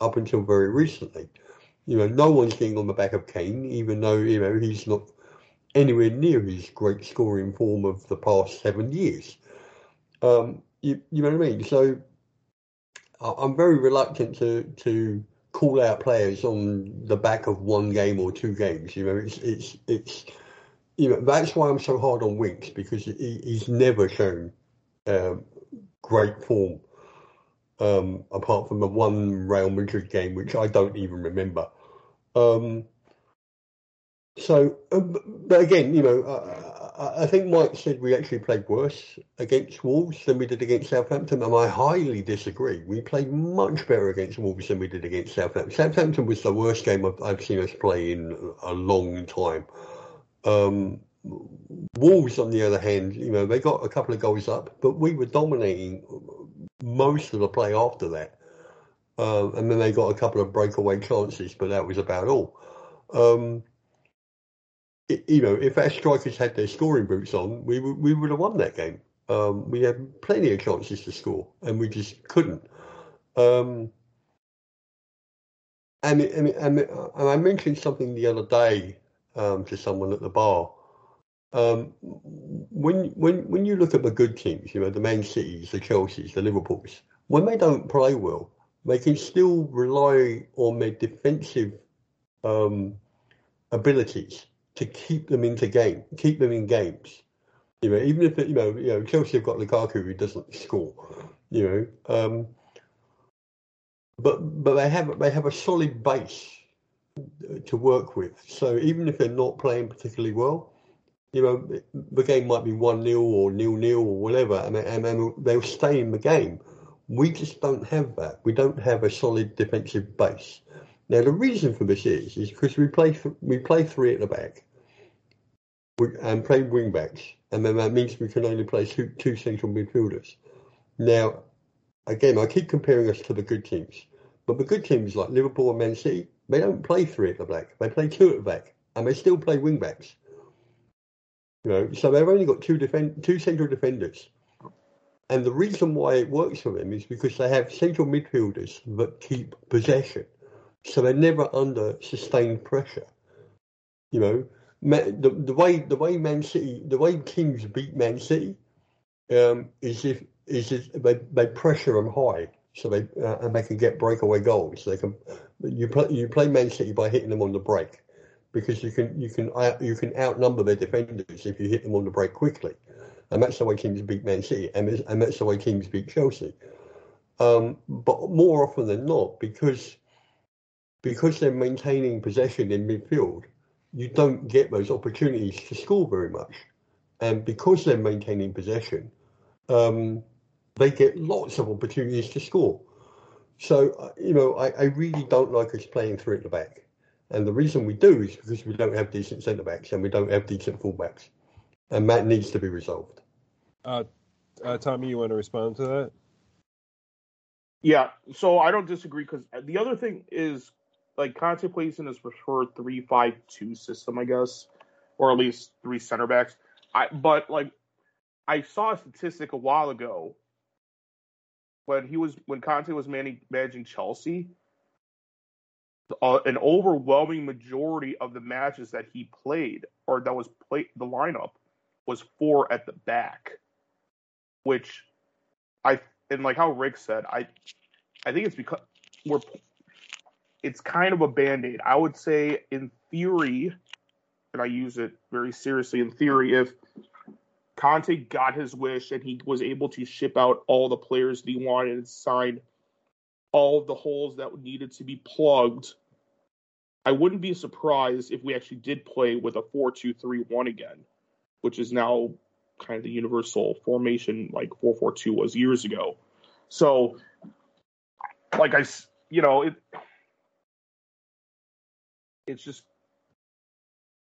up until very recently. You know, no one's getting on the back of Kane, even though, you know, he's not anywhere near his great scoring form of the past seven years. Um, you, you know what I mean? So I'm very reluctant to, to call out players on the back of one game or two games. You know, it's, it's, it's, you know, that's why I'm so hard on Winks because he, he's never shown um, great form um, apart from the one Real Madrid game, which I don't even remember. Um, so, um, but again, you know, I, I, think Mike said we actually played worse against Wolves than we did against Southampton, and I highly disagree. We played much better against Wolves than we did against Southampton. Southampton was the worst game I've, I've seen us play in a long time. Um, Wolves, on the other hand, you know, they got a couple of goals up, but we were dominating most of the play after that. Um, and then they got a couple of breakaway chances, but that was about all. Um, you know, if our strikers had their scoring boots on, we we would have won that game. Um, we had plenty of chances to score, and we just couldn't. Um, and, and, and, and I mentioned something the other day um, to someone at the bar um, when when when you look at the good teams, you know the Man Cities, the Chelseas, the Liverpools, when they don't play well, they can still rely on their defensive um, abilities to keep them into game, keep them in games. You know, even if you know, you know, Chelsea have got Lukaku who doesn't score. You know, um, but but they have they have a solid base to work with. So even if they're not playing particularly well, you know, the game might be 1 0 or nil nil or whatever, and, and, they'll stay in the game. We just don't have that. We don't have a solid defensive base. Now, the reason for this is is because we play we play three at the back and play wing backs, and then that means we can only play two, two central midfielders. Now, again, I keep comparing us to the good teams, but the good teams like Liverpool and Man City, they don't play three at the back. They play two at the back, and they still play wing backs. You know, so they've only got two defend two central defenders. And the reason why it works for them is because they have central midfielders that keep possession. So they're never under sustained pressure. You know, the, the way the way Man City, the way teams beat Man City, um, is if is if they, they pressure them high, so they uh, and they can get breakaway goals. They can you play you play Man City by hitting them on the break because you can you can you can outnumber their defenders if you hit them on the break quickly, and that's the way teams beat Man City, and, and that's the way teams beat Chelsea. Um, but more often than not, because because they're maintaining possession in midfield, you don't get those opportunities to score very much, and because they're maintaining possession, um, they get lots of opportunities to score. So uh, you know, I, I really don't like us playing through at the back. And the reason we do is because we don't have decent centre backs and we don't have decent fullbacks. And that needs to be resolved. Uh, uh, Tommy, you want to respond to that? Yeah, so I don't disagree because the other thing is like Conte plays in his preferred three-five-two system, I guess, or at least three center backs. I but like I saw a statistic a while ago when he was when Conte was managing, managing Chelsea. Uh, an overwhelming majority of the matches that he played or that was played the lineup was four at the back, which I and like how Rick said, I I think it's because we're it's kind of a band-aid. I would say in theory, and I use it very seriously in theory, if Conte got his wish and he was able to ship out all the players that he wanted and sign all of the holes that needed to be plugged, I wouldn't be surprised if we actually did play with a 4 2 3 1 again, which is now kind of the universal formation like 4 4 2 was years ago. So, like I, you know, it, it's just,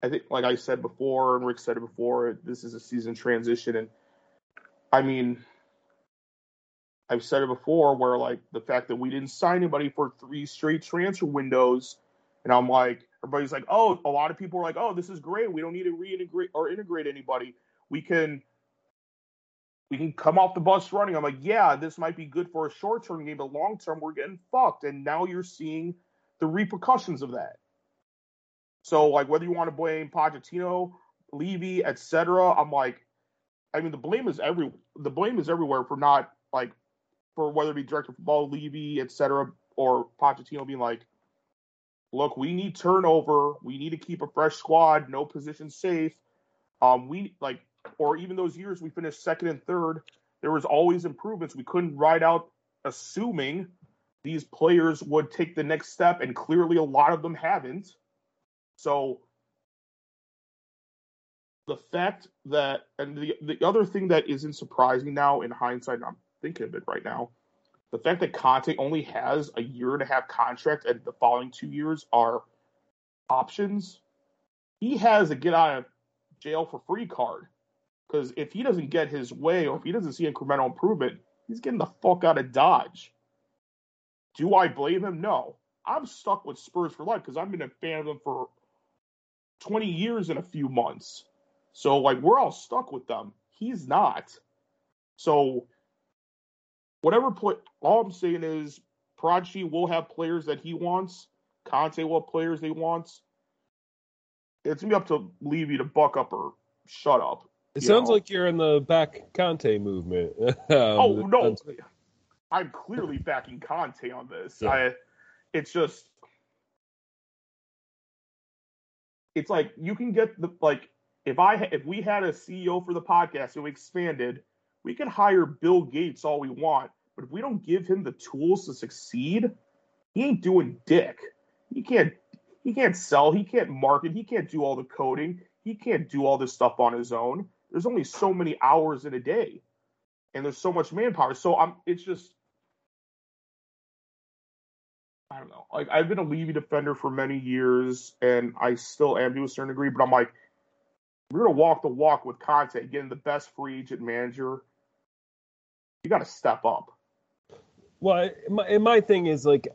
I think, like I said before, and Rick said it before, this is a season transition. And I mean, I've said it before where like the fact that we didn't sign anybody for three straight transfer windows, and I'm like, everybody's like, oh, a lot of people are like, oh, this is great. We don't need to reintegrate or integrate anybody. We can we can come off the bus running. I'm like, yeah, this might be good for a short term game, but long term, we're getting fucked. And now you're seeing the repercussions of that. So, like, whether you want to blame Pochettino, Levy, etc., I'm like, I mean, the blame is every the blame is everywhere for not like for whether it be director of football, Levy, etc., or Pochettino being like, look, we need turnover, we need to keep a fresh squad, no position safe. Um, we like, or even those years we finished second and third, there was always improvements. We couldn't ride out assuming these players would take the next step, and clearly a lot of them haven't. So the fact that, and the the other thing that isn't surprising now in hindsight, I'm thinking of it right now, the fact that Conte only has a year and a half contract and the following two years are options. He has a get out of jail for free card because if he doesn't get his way or if he doesn't see incremental improvement, he's getting the fuck out of Dodge. Do I blame him? No. I'm stuck with Spurs for life because I've been a fan of them for 20 years in a few months. So like we're all stuck with them. He's not. So whatever play all I'm saying is Paratici will have players that he wants. Conte will have players he wants. It's gonna be up to Levy to buck up or shut up. It sounds know? like you're in the back Conte movement. (laughs) um, oh no. I'm clearly backing Conte on this. Yeah. I it's just it's like you can get the like if I if we had a CEO for the podcast and we expanded, we could hire Bill Gates all we want, but if we don't give him the tools to succeed, he ain't doing dick. He can't he can't sell, he can't market, he can't do all the coding, he can't do all this stuff on his own. There's only so many hours in a day. And there's so much manpower. So I'm it's just I don't know. Like I've been a Levy defender for many years, and I still am to a certain degree. But I'm like, we're gonna walk the walk with Conte, getting the best free agent manager. You got to step up. Well, my, my thing is like,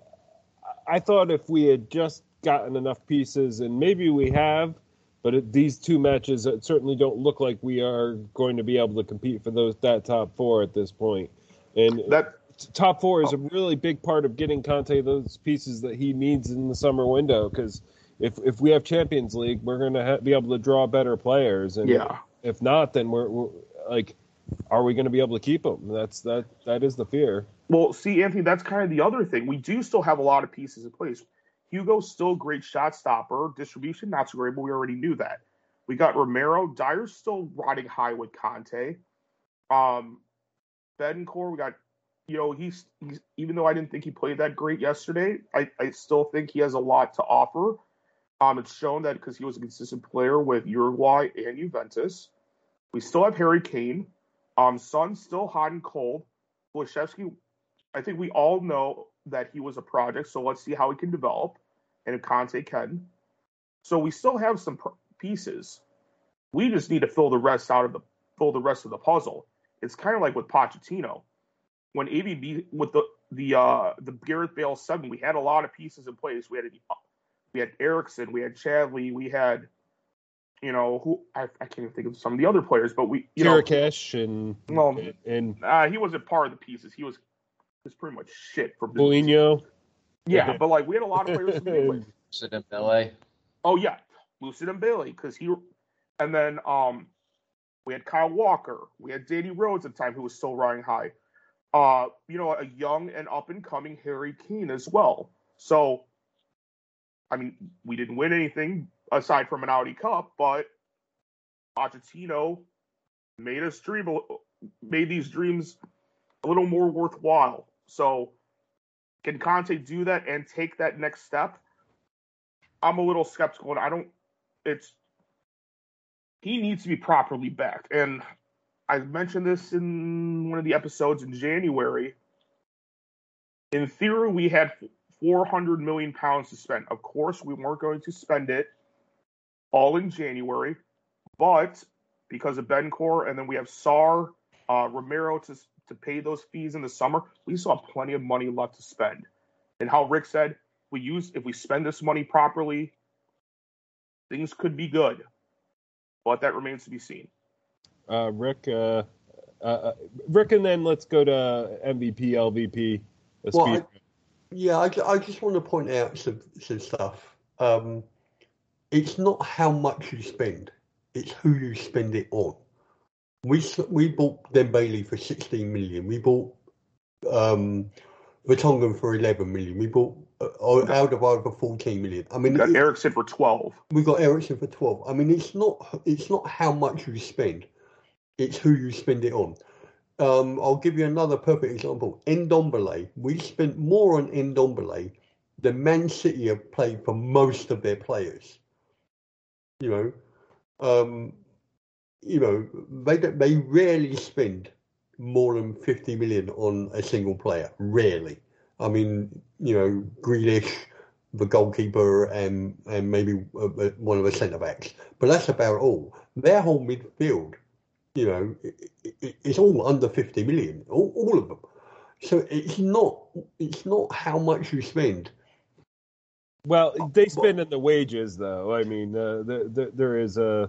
I thought if we had just gotten enough pieces, and maybe we have, but it, these two matches certainly don't look like we are going to be able to compete for those that top four at this point. And that top four is a really big part of getting Conte those pieces that he needs in the summer window. Because if if we have Champions League, we're going to ha- be able to draw better players, and yeah. if not, then we're, we're like, are we going to be able to keep them? That's that that is the fear. Well, see, Anthony, that's kind of the other thing. We do still have a lot of pieces in place. Hugo's still a great shot stopper, distribution not so great, but we already knew that. We got Romero, Dier's still riding high with Conte. Um, we got you know, he's, he's even though I didn't think he played that great yesterday, I, I still think he has a lot to offer. Um, it's shown that because he was a consistent player with Uruguay and Juventus. We still have Harry Kane. Um, Son's still hot and cold. Kulusevski, I think we all know that he was a project, so let's see how he can develop, and if Conte can. So we still have some pr- pieces. We just need to fill the rest out of the fill the rest of the puzzle. It's kind of like with Pochettino when ABB with the the uh the Gareth Bale seven, we had a lot of pieces in place. We had we had Eriksen, we had Chadli, we had you know who I, I can't even think of some of the other players, but we you know Kirikesh and Well, and uh, he wasn't part of the pieces. He was he was pretty much shit for business. Yeah, but like we had a lot of players to begin with. Dembele. Oh yeah, Lucid and Bailey because he, and then um, we had Kyle Walker, we had Danny Rose at the time who was still riding high. Uh, you know, a young and up and coming Harry Kane as well. So, I mean, we didn't win anything aside from an Audi Cup, but Pochettino made us dream, made these dreams a little more worthwhile. So, can Conte do that and take that next step? I'm a little skeptical, and I don't. It's he needs to be properly backed, and I mentioned this in one of the episodes in January. In theory, we had 400 million pounds to spend. Of course, we weren't going to spend it all in January, but because of Bencor, and then we have Sarr, uh, Romero to to pay those fees in the summer, we still have plenty of money left to spend. And how Rick said, we use if we spend this money properly, things could be good, but that remains to be seen. Uh, Rick, uh, uh, Rick, and then let's go to MVP, LVP. Well, I- Yeah, I, I just want to point out some, some stuff. Um, it's not how much you spend; it's who you spend it on. We s- we bought Dembele for 16 million. We bought um, Vertonghen for 11 million. We bought uh, Alderweireld for 14 million. I mean, We got it- Eriksen for 12. we got Eriksen for 12. I mean, it's not it's not how much you spend; it's who you spend it on. Um, I'll give you another perfect example. Ndombele, we spent more on Ndombele than Man City have paid for most of their players. You know, um, you know they they rarely spend more than fifty million on a single player. Rarely. I mean, you know, Grealish, the goalkeeper, and and maybe uh, uh, one of the centre backs, but that's about all. Their whole midfield you know, it, it, it's all under 50 million, all, all of them. So it's not, it's not how much you spend. well, they spend in the wages, though. I mean, uh, the, the, there is a,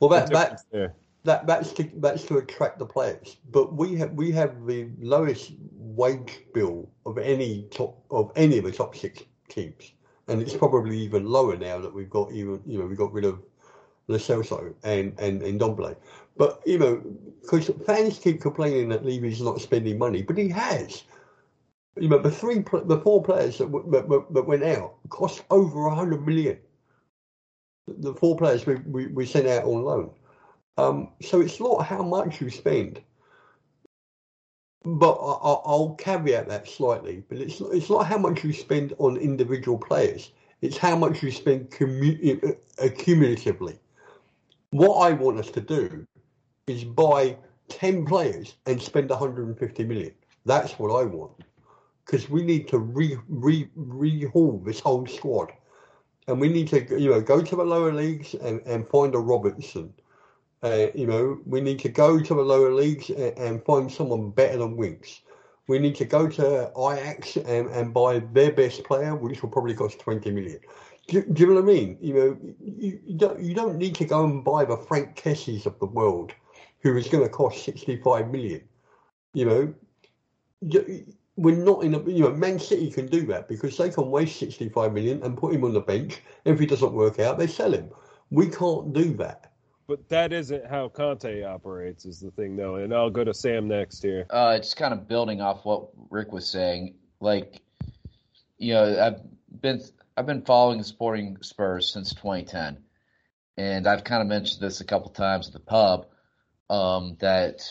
Well, a that, that, there. that, that's to, that's to attract the players. But we have, we have the lowest wage bill of any top, of any of the top six teams. And it's probably even lower now that we've got even, you know, we got rid of Lo Celso and, and, and Ndombele. But, you know, because fans keep complaining that Levy's not spending money, but he has. You know, the three, the four players that, w- that, that- went out cost over a hundred million. The four players we, we, we sent out on loan. Um, so it's not how much you spend. But I, I, I'll caveat that slightly. But it's it's not how much you spend on individual players. It's how much you spend commu- uh, accumulatively. What I want us to do is buy 10 players and spend 150 million. That's what I want. Because we need to re, re, rehaul this whole squad. And we need to, you know, go to the lower leagues and, and find a Robertson. Uh, you know, we need to go to the lower leagues and, and find someone better than Winks. We need to go to Ajax and, and buy their best player, which will probably cost 20 million. Do, do you know what I mean? You know, you, you don't you don't need to go and buy the Franck Kessies of the world, who is going to cost 65 million. You know, we're not in a you know Man City can do that because they can waste 65 million and put him on the bench. If he doesn't work out, they sell him. We can't do that. But that isn't how Conte operates, is the thing, though. And I'll go to Sam next here. Uh, just kind of building off what Rick was saying. Like, you know, I've been I've been following the Sporting Spurs since 2010, and I've kind of mentioned this a couple times at the pub. Um, that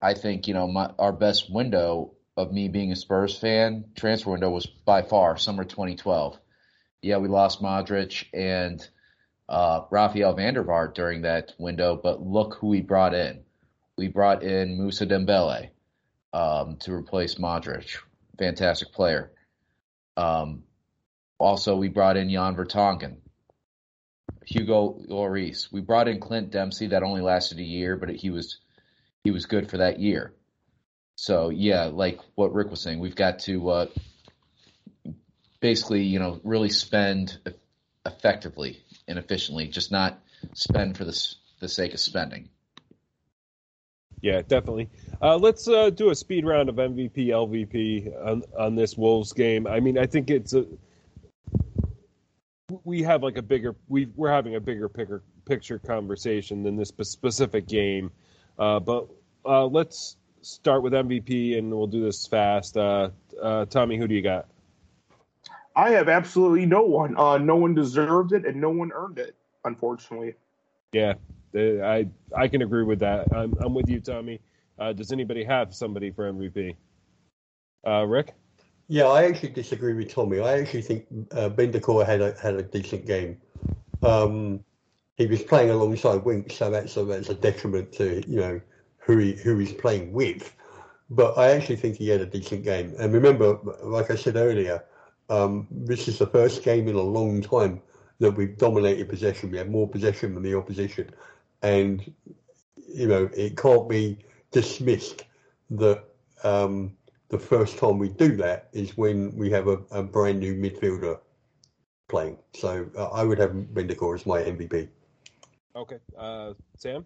I think you know my our best window of me being a Spurs fan transfer window was by far summer 2012. Yeah, we lost Modric and uh, Rafael van der Vaart during that window, but look who we brought in. We brought in Musa Dembele um, to replace Modric. Fantastic player. Um, also, we brought in Jan Vertonghen, Hugo Lloris. We brought in Clint Dempsey. That only lasted a year, but he was he was good for that year. So yeah, like what Rick was saying, we've got to uh, basically, you know, really spend effectively and efficiently, just not spend for the the sake of spending. Yeah, definitely. Uh, let's uh, do a speed round of MVP, LVP on, on this Wolves game. I mean, I think it's a we have like a bigger we we're having a bigger picture picture conversation than this specific game. Uh, but uh, let's start with MVP, and we'll do this fast. Uh, uh, Tommy, who do you got? I have absolutely no one. Uh, no one deserved it, and no one earned it. Unfortunately. Yeah, I I can agree with that. I'm I'm with you, Tommy. Uh, does anybody have somebody for MVP? Uh, Rick? Yeah, I actually disagree with Tommy. I actually think uh, Bentancur had a had a decent game. Um, he was playing alongside Winks, so that's a, that's a detriment to you know who he who he's playing with. But I actually think he had a decent game. And remember, like I said earlier, um, this is the first game in a long time that we've dominated possession. We have more possession than the opposition, and you know it can't be dismissed that um, the first time we do that is when we have a, a brand new midfielder playing. So uh, I would have Bentancur as my MVP. Okay, uh, Sam.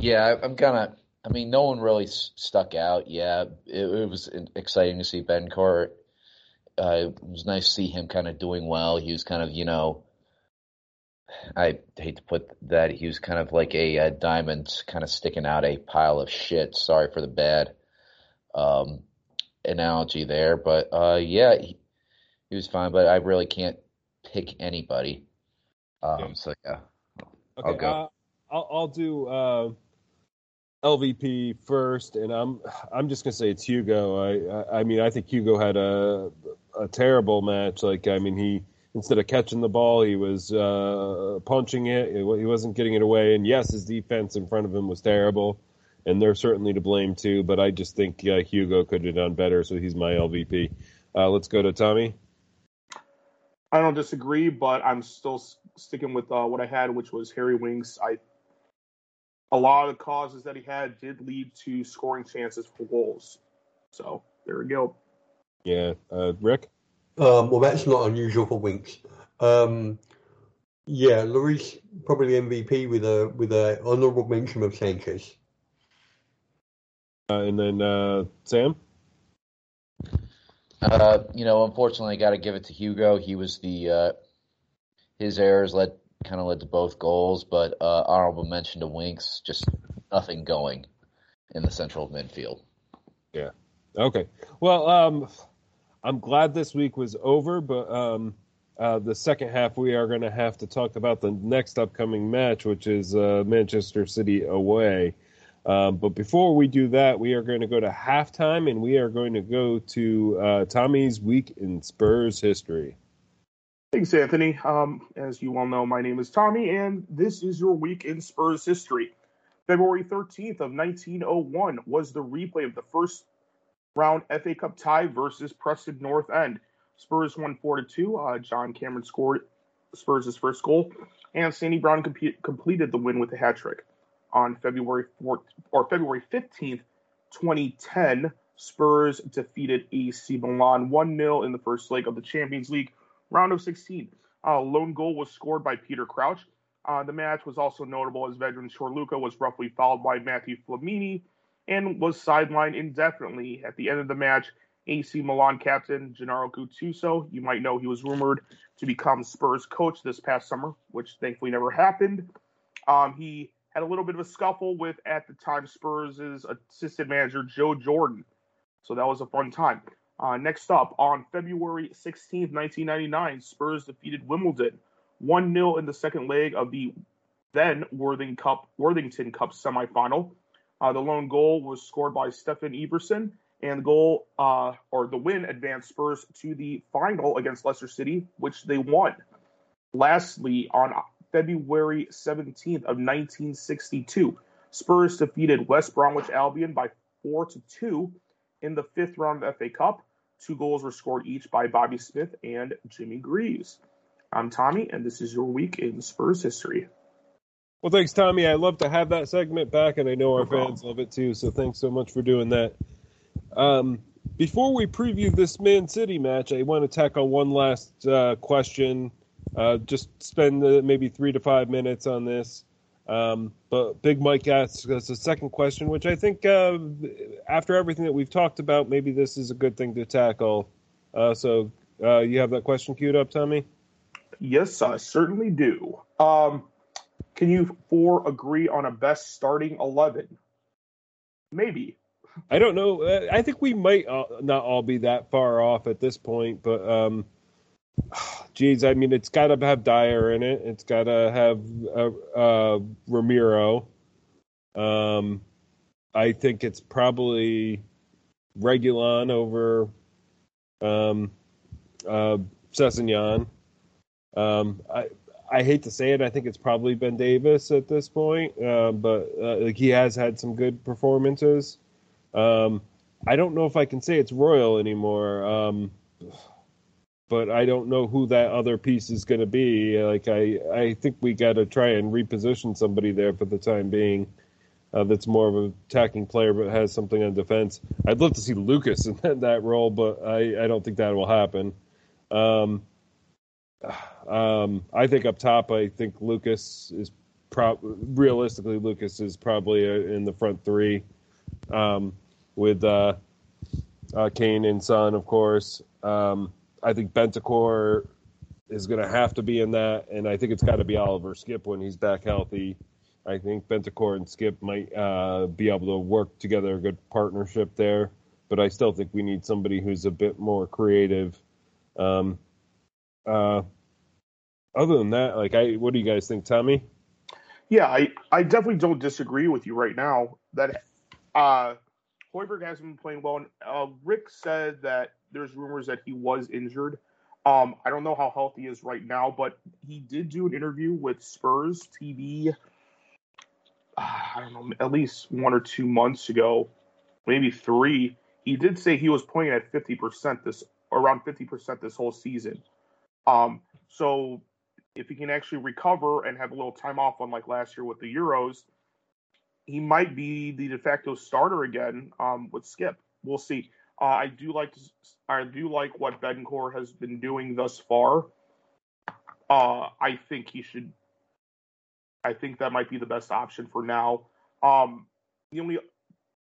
Yeah, I'm gonna. I mean, no one really stuck out. Yeah, it, it was exciting to see Bentancur. Uh, it was nice to see him kind of doing well. He was kind of, you know, I hate to put that. He was kind of like a, a diamond, kind of sticking out a pile of shit. Sorry for the bad um, analogy there, but uh, yeah, he, he, was fine. But I really can't pick anybody. Um, yeah. So yeah, okay, I'll go. Uh, I'll, I'll do uh, LVP first, and I'm I'm just gonna say it's Hugo. I I, I mean I think Hugo had a a terrible match. Like I mean he instead of catching the ball, he was uh, punching it. He wasn't getting it away. And yes, his defense in front of him was terrible, and they're certainly to blame too. But I just think uh, Hugo could have done better, so he's my LVP. Uh, let's go to Tommy. I don't disagree, but I'm still sticking with uh, what I had, which was Harry Winks. I a lot of the causes that he had did lead to scoring chances for goals. So there we go. Yeah, uh, Rick. Um, well, that's not unusual for Winks. Um, yeah, Lloris probably MVP with a with a honourable mention of Sanchez. Uh, and then uh, Sam. Uh, you know, unfortunately, I got to give it to Hugo. He was the uh, his errors led kind of led to both goals, but uh, honorable mention to Winks, just nothing going in the central midfield. Yeah. Okay. Well, um, I'm glad this week was over, but um, uh, the second half we are going to have to talk about the next upcoming match, which is uh, Manchester City away. Um, but before we do that, we are going to go to halftime, and we are going to go to uh, Tommy's week in Spurs history. Thanks, Anthony. Um, as you all know, my name is Tommy, and this is your week in Spurs history. February 13th of 1901 was the replay of the first round FA Cup tie versus Preston North End. Spurs won 4 to 2. Uh, John Cameron scored Spurs' first goal, and Sandy Brown comp- completed the win with a hat trick. On February 4th or February 15th, 2010, Spurs defeated AC Milan 1 0 in the first leg of the Champions League round of 16. Uh, lone goal was scored by Peter Crouch. Uh, the match was also notable as Vedran Corluka was roughly fouled by Mathieu Flamini and was sidelined indefinitely. At the end of the match, AC Milan captain Gennaro Gattuso, you might know he was rumored to become Spurs coach this past summer, which thankfully never happened. Um, he had a little bit of a scuffle with, at the time, Spurs' assistant manager Joe Jordan. So that was a fun time. Uh, next up, on February 16th, 1999, Spurs defeated Wimbledon 1 0 in the second leg of the then Worthing Cup, Worthington Cup semifinal. Uh, the lone goal was scored by Steffen Iversen, and the goal uh, or the win advanced Spurs to the final against Leicester City, which they won. Lastly, on February 17th of 1962, Spurs defeated West Bromwich Albion by four to two in the fifth round of FA Cup. Two goals were scored each by Bobby Smith and Jimmy Greaves. I'm Tommy, and this is your week in Spurs history. Well, thanks, Tommy. I love to have that segment back, and I know our fans love it too. So thanks so much for doing that. Um, before we preview this Man City match, I want to tackle one last uh, question. Uh, just spend uh, maybe three to five minutes on this. Um, but Big Mike asks us a second question, which I think uh, after everything that we've talked about, maybe this is a good thing to tackle. Uh, so uh, you have that question queued up, Tommy? Yes, I certainly do. Um, can you four agree on a best starting eleven? Maybe. I don't know. Uh, I think we might uh, not all be that far off at this point, but um, (sighs) geez, I mean, it's got to have Dier in it. It's got to have uh, uh, Romero. Um, I think it's probably Reguilon over um, uh, Sessegnon. Um, I I hate to say it, I think it's probably Ben Davies at this point, uh, but uh, like he has had some good performances. Um, I don't know if I can say it's Royal anymore, um, but I don't know who that other piece is going to be. Like I, I think we got to try and reposition somebody there for the time being. Uh, that's more of an attacking player, but has something on defense. I'd love to see Lucas (laughs) in that, that role, but I, I don't think that will happen. Um, um, I think up top, I think Lucas is pro- realistically Lucas is probably uh, in the front three um, with uh, uh, Kane and Son, of course. Um, I think Bentancur is going to have to be in that, and I think it's got to be Oliver Skipp when he's back healthy. I think Bentancur and Skipp might uh, be able to work together, a good partnership there. But I still think we need somebody who's a bit more creative. Um, uh, other than that, like, I what do you guys think, Tommy? Yeah, I, I definitely don't disagree with you right now. That uh, Højbjerg hasn't been playing well. Uh, Rick said that there's rumors that he was injured. Um, I don't know how healthy he is right now, but he did do an interview with Spurs TV. Uh, I don't know, at least one or two months ago, maybe three. He did say he was playing at 50% this around 50% this whole season. Um, so if he can actually recover and have a little time off, unlike last year with the Euros, he might be the de facto starter again um, with Skipp. We'll see. Uh, I do like to, I do like what Bentancur has been doing thus far. Uh, I think he should. I think that might be the best option for now. Um, the only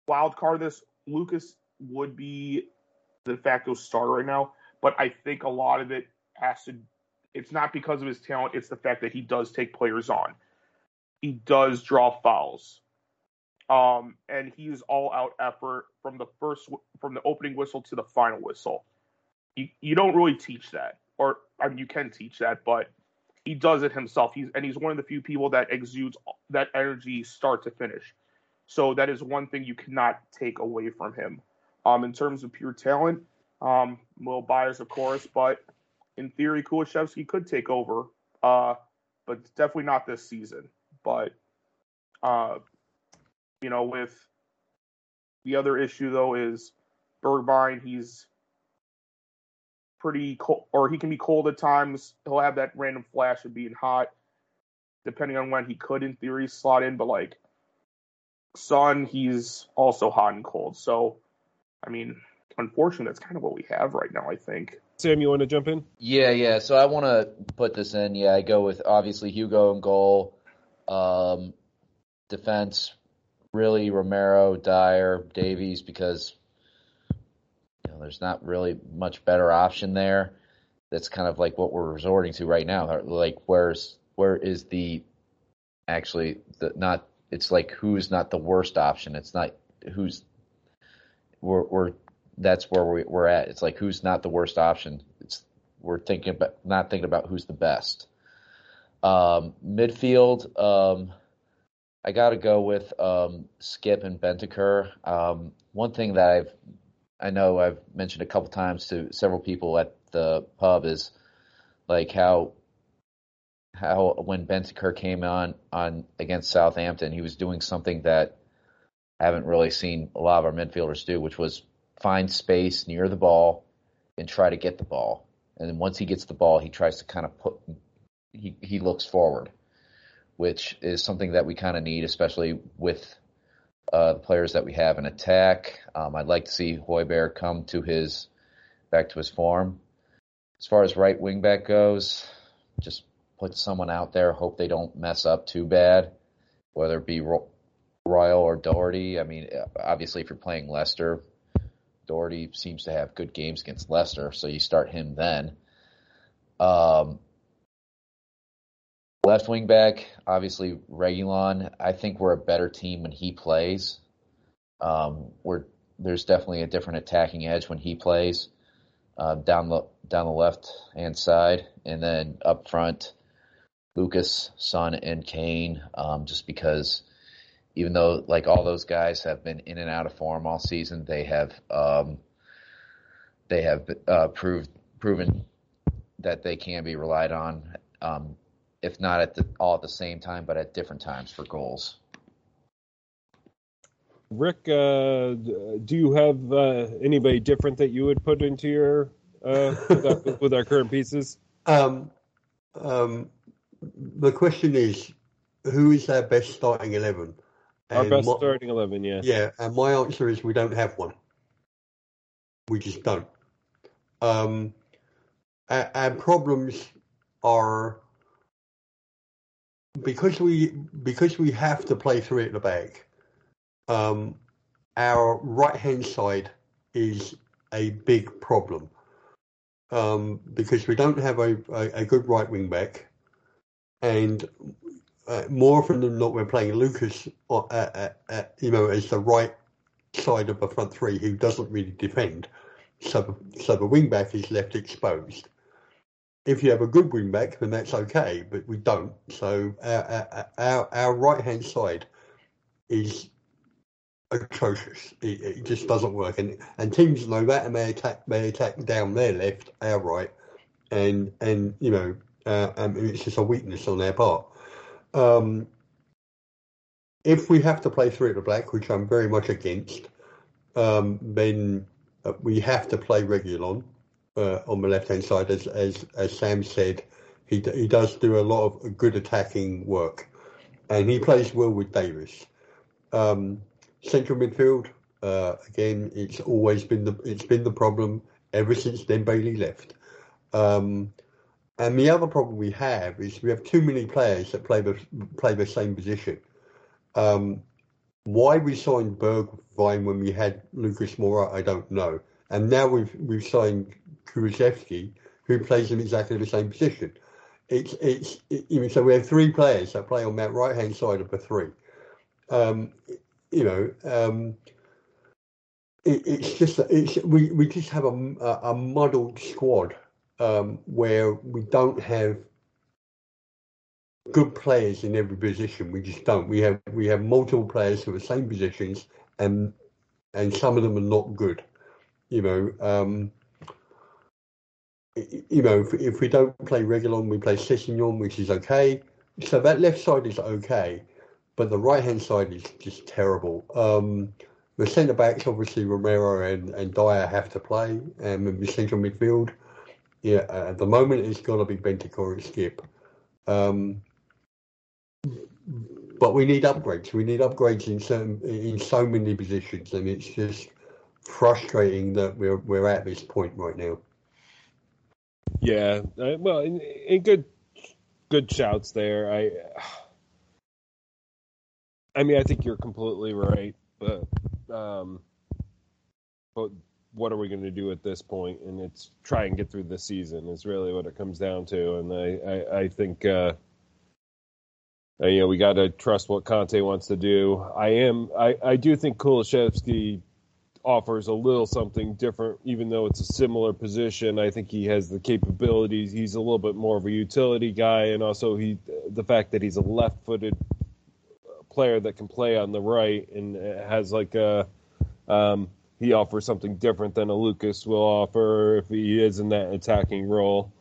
wild card this Lucas would be the de facto starter right now, but I think a lot of it has to. It's not because of his talent; it's the fact that he does take players on. He does draw fouls. Um, and he's all out effort from the first from the opening whistle to the final whistle. You you don't really teach that, or I mean, you can teach that, but he does it himself. He's and he's one of the few people that exudes that energy start to finish. So that is one thing you cannot take away from him. Um, in terms of pure talent, um, little biased, of course, but in theory, Kulusevski could take over. Uh, but definitely not this season. But uh, you know, with the other issue though is Bergwijn. He's pretty cold, or he can be cold at times. He'll have that random flash of being hot, depending on when he could, in theory, slot in. But like Son, he's also hot and cold. So, I mean, unfortunately, that's kind of what we have right now. I think. Sam, you want to jump in? Yeah, yeah. So I want to put this in. Yeah, I go with obviously Hugo and goal. Um, defense, really Romero, Dier, Davies, because you know there's not really much better option there. That's kind of like what we're resorting to right now. Like where's where is the actually the not it's like who's not the worst option. It's not who's we're we're that's where we, we're at. It's like who's not the worst option. It's we're thinking about not thinking about who's the best. Um, midfield, um, I got to go with um, Skipp and Bentancur. Um, one thing that I've I know I've mentioned a couple times to several people at the pub is like how how when Bentancur came on on against Southampton, he was doing something that I haven't really seen a lot of our midfielders do, which was find space near the ball and try to get the ball. And then once he gets the ball, he tries to kind of put he he looks forward which is something that we kind of need, especially with uh, the players that we have in attack. Um, I'd like to see Højbjerg come to his back to his form. As far as right wing back goes, just put someone out there. Hope they don't mess up too bad, whether it be Royal or Doherty. I mean, obviously, if you're playing Leicester, Doherty seems to have good games against Leicester, so you start him then. Um, left wing back, obviously Reguilon. I think we're a better team when he plays. Um, we're there's definitely a different attacking edge when he plays uh, down the down the left hand side, and then up front, Lucas, Son, and Kane. Um, just because, even though like all those guys have been in and out of form all season, they have um, they have uh, proved proven that they can be relied on. Um, if not at the, all at the same time, but at different times for goals. Rick, uh, do you have uh, anybody different that you would put into your uh, with, our, (laughs) with, our, current pieces? Um, um, the question is, who is our best starting eleven? Our best my, starting eleven, yeah. Yeah, and my answer is we don't have one. We just don't. Um, our, our problems are because we because we have to play three at the back um, our right hand side is a big problem um, because we don't have a, a, a, good right wing back, and uh, more often than not, we're playing Lucas, uh, uh, uh, you know, as the right side of the front three who doesn't really defend. So, so the wing back is left exposed. If you have a good wing back, then that's okay, but we don't. So our our, our right hand side is atrocious. It, it, just doesn't work, and and teams know that, and they attack they attack down their left, our right, and and you know, uh, um, it's just a weakness on their part. Um, if we have to play three at the black, which I'm very much against, um, then uh, we have to play Reguilon uh, on the left hand side, as as as Sam said. He, he does do a lot of good attacking work, and he plays well with Davies. Um, Central midfield, uh, again, it's always been the it's been the problem ever since Dembele left. Um, and the other problem we have is we have too many players that play the play the same position. Um, why we signed Bergwijn when we had Lucas Moura, I don't know. And now we've we've signed Kulusevski, who plays in exactly the same position. It's it's it, so we have three players that play on that right hand side of the three. Um, you know, um, it, it's just it's we, we just have a, a, muddled squad um, where we don't have good players in every position. We just don't. We have we have multiple players for the same positions, and and some of them are not good. You know, um, you know, if, if, we don't play Reguilon, we play Sessegnon, which is okay. So that left side is okay but the right hand side is just terrible. Um, the centre backs, obviously Romero and, and Dier have to play, and in the central midfield, yeah, at the moment it's got to be Bentancur and Skipp. Um, but we need upgrades. We need upgrades in certain in so many positions, and it's just frustrating that we're we're at this point right now. Yeah, uh, well, in, in good good shouts there. I I mean, I think you're completely right, but um, but what are we going to do at this point? And it's try and get through the season is really what it comes down to. And I I, I think uh, uh you know we got to trust what Conte wants to do. I am I I do think Kulusevski offers a little something different, even though it's a similar position. I think he has the capabilities. He's a little bit more of a utility guy, and also he the fact that he's a left-footed player that can play on the right and has like a um, he offers something different than a Lucas will offer if he is in that attacking role.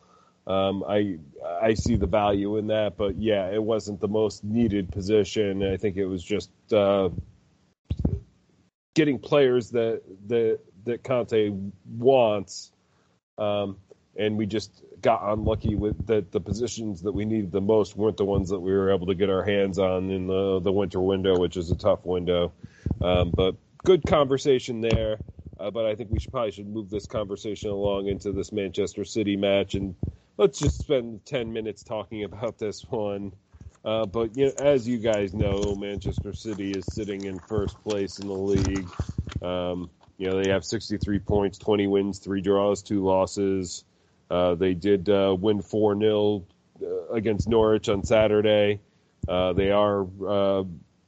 Um, I I see the value in that, but yeah, it wasn't the most needed position. I think it was just uh, getting players that that that Conte wants, um, and we just got unlucky with that the positions that we needed the most weren't the ones that we were able to get our hands on in the the winter window, which is a tough window. Um, but good conversation there. Uh, but I think we should probably should move this conversation along into this Manchester City match, and let's just spend ten minutes talking (laughs) about this one. Uh, but you know, as you guys know, Manchester City is sitting in first place in the league. Um, you know, they have 63 points, 20 wins, three draws, two losses. Uh, they did uh, win 4 0 uh, against Norwich on Saturday. Uh, they are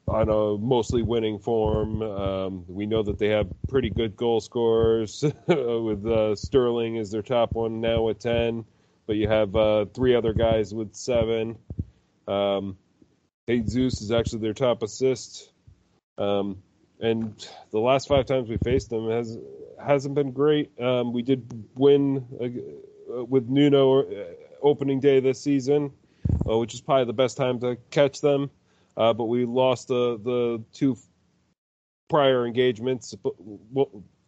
on a mostly winning form. Um, we know that they have pretty good goal scorers, (laughs) with Sterling as their top one now with 10, but you have three other guys with seven. Um, Jesus is actually their top assist. Um, and the last five times we faced them has hasn't been great. Um, we did win uh, with Nuno uh, opening day this season, uh, which is probably the best time to catch them. Uh, but we lost the the two prior engagements,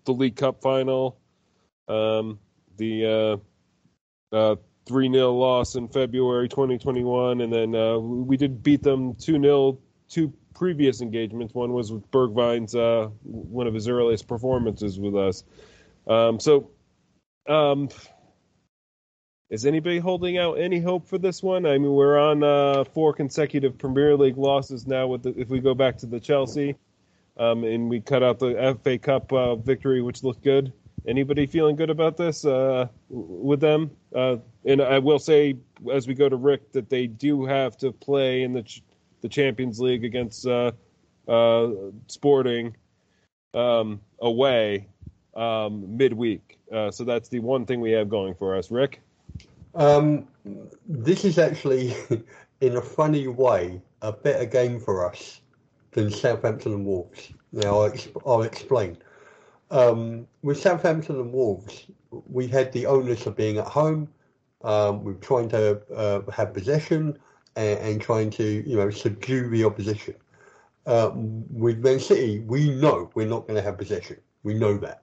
the League Cup final, um, the uh, three 0 loss in February 2021, and then uh, we did beat them two 0 two previous engagements. One was with Bergwijn's uh, one of his earliest performances with us. Um, so, um, is anybody holding out any hope for this one? I mean, we're on uh, four consecutive Premier League losses now. With the, if we go back to the Chelsea, um, and we cut out the FA Cup uh, victory, which looked good. Anybody feeling good about this uh, with them? Uh, and I will say, as we go to Rick, that they do have to play in the the Champions League against uh, uh, Sporting um, away um, midweek. So that's the one thing we have going for us. Rick? Um, this is actually, (laughs) in a funny way, a better game for us than Southampton and Wolves. Now, I'll, I'll explain. Um, with Southampton and Wolves, we had the onus of being at home. Um, we were trying to uh, have possession and, and trying to, you know, subdue the opposition. Uh, with Man City, we know we're not going to have possession. We know that.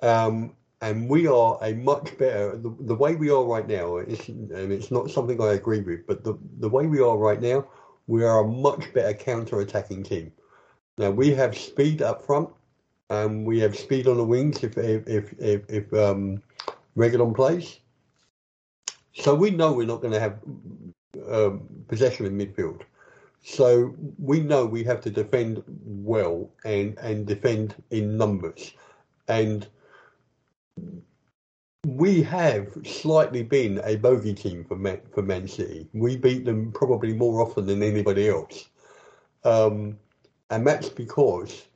Um, and we are a much better, the, the way we are right now, it's, and it's not something I agree with, but the, the way we are right now, we are a much better counter-attacking team. Now, we have speed up front, and we have speed on the wings if, if, if, if, if um, Reguilon plays. So we know we're not going to have um, possession in midfield. So we know we have to defend well and, and defend in numbers. And we have slightly been a bogey team for Man, for Man City. We beat them probably more often than anybody else. Um, and that's because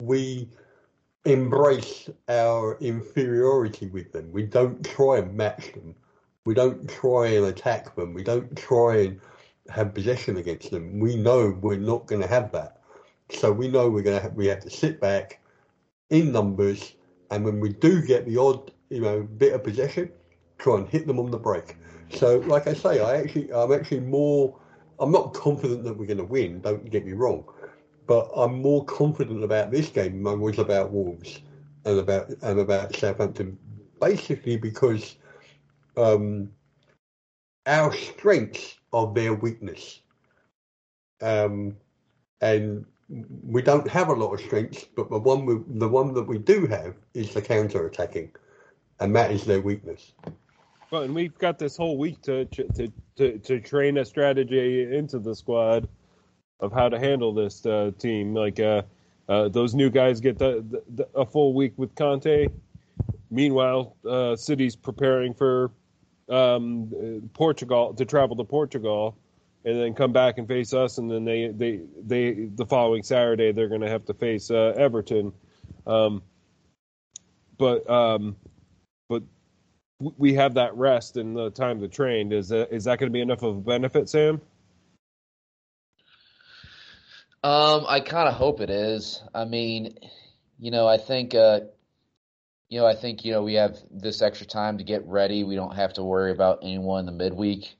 we embrace our inferiority with them. We don't try and match them. We don't try and attack them. We don't try and have possession against them. We know we're not going to have that. So we know we're going to we have to sit back in numbers, and when we do get the odd you know bit of possession, try and hit them on the break. So, like I say, I actually I'm actually more I'm not confident that we're going to win. Don't get me wrong, but I'm more confident about this game than I was about Wolves and about and about Southampton, basically because um, our strengths are their weakness. Um, and we don't have a lot of strengths, but the one we, the one that we do have is the counter attacking, and that is their weakness. Well, and we've got this whole week to to to, to train a strategy into the squad of how to handle this uh, team. Like uh, uh, those new guys get the, the, a full week with Conte. Meanwhile, uh, City's preparing for um, Portugal to travel to Portugal, and then come back and face us, and then they they they the following Saturday they're going to have to face uh, Everton. Um, but um, but we have that rest and the time to train. Is that is that going to be enough of a benefit, Sam? Um, I kind of hope it is. I mean, you know, I think uh, you know, I think, you know, we have this extra time to get ready. We don't have to worry about anyone in the midweek.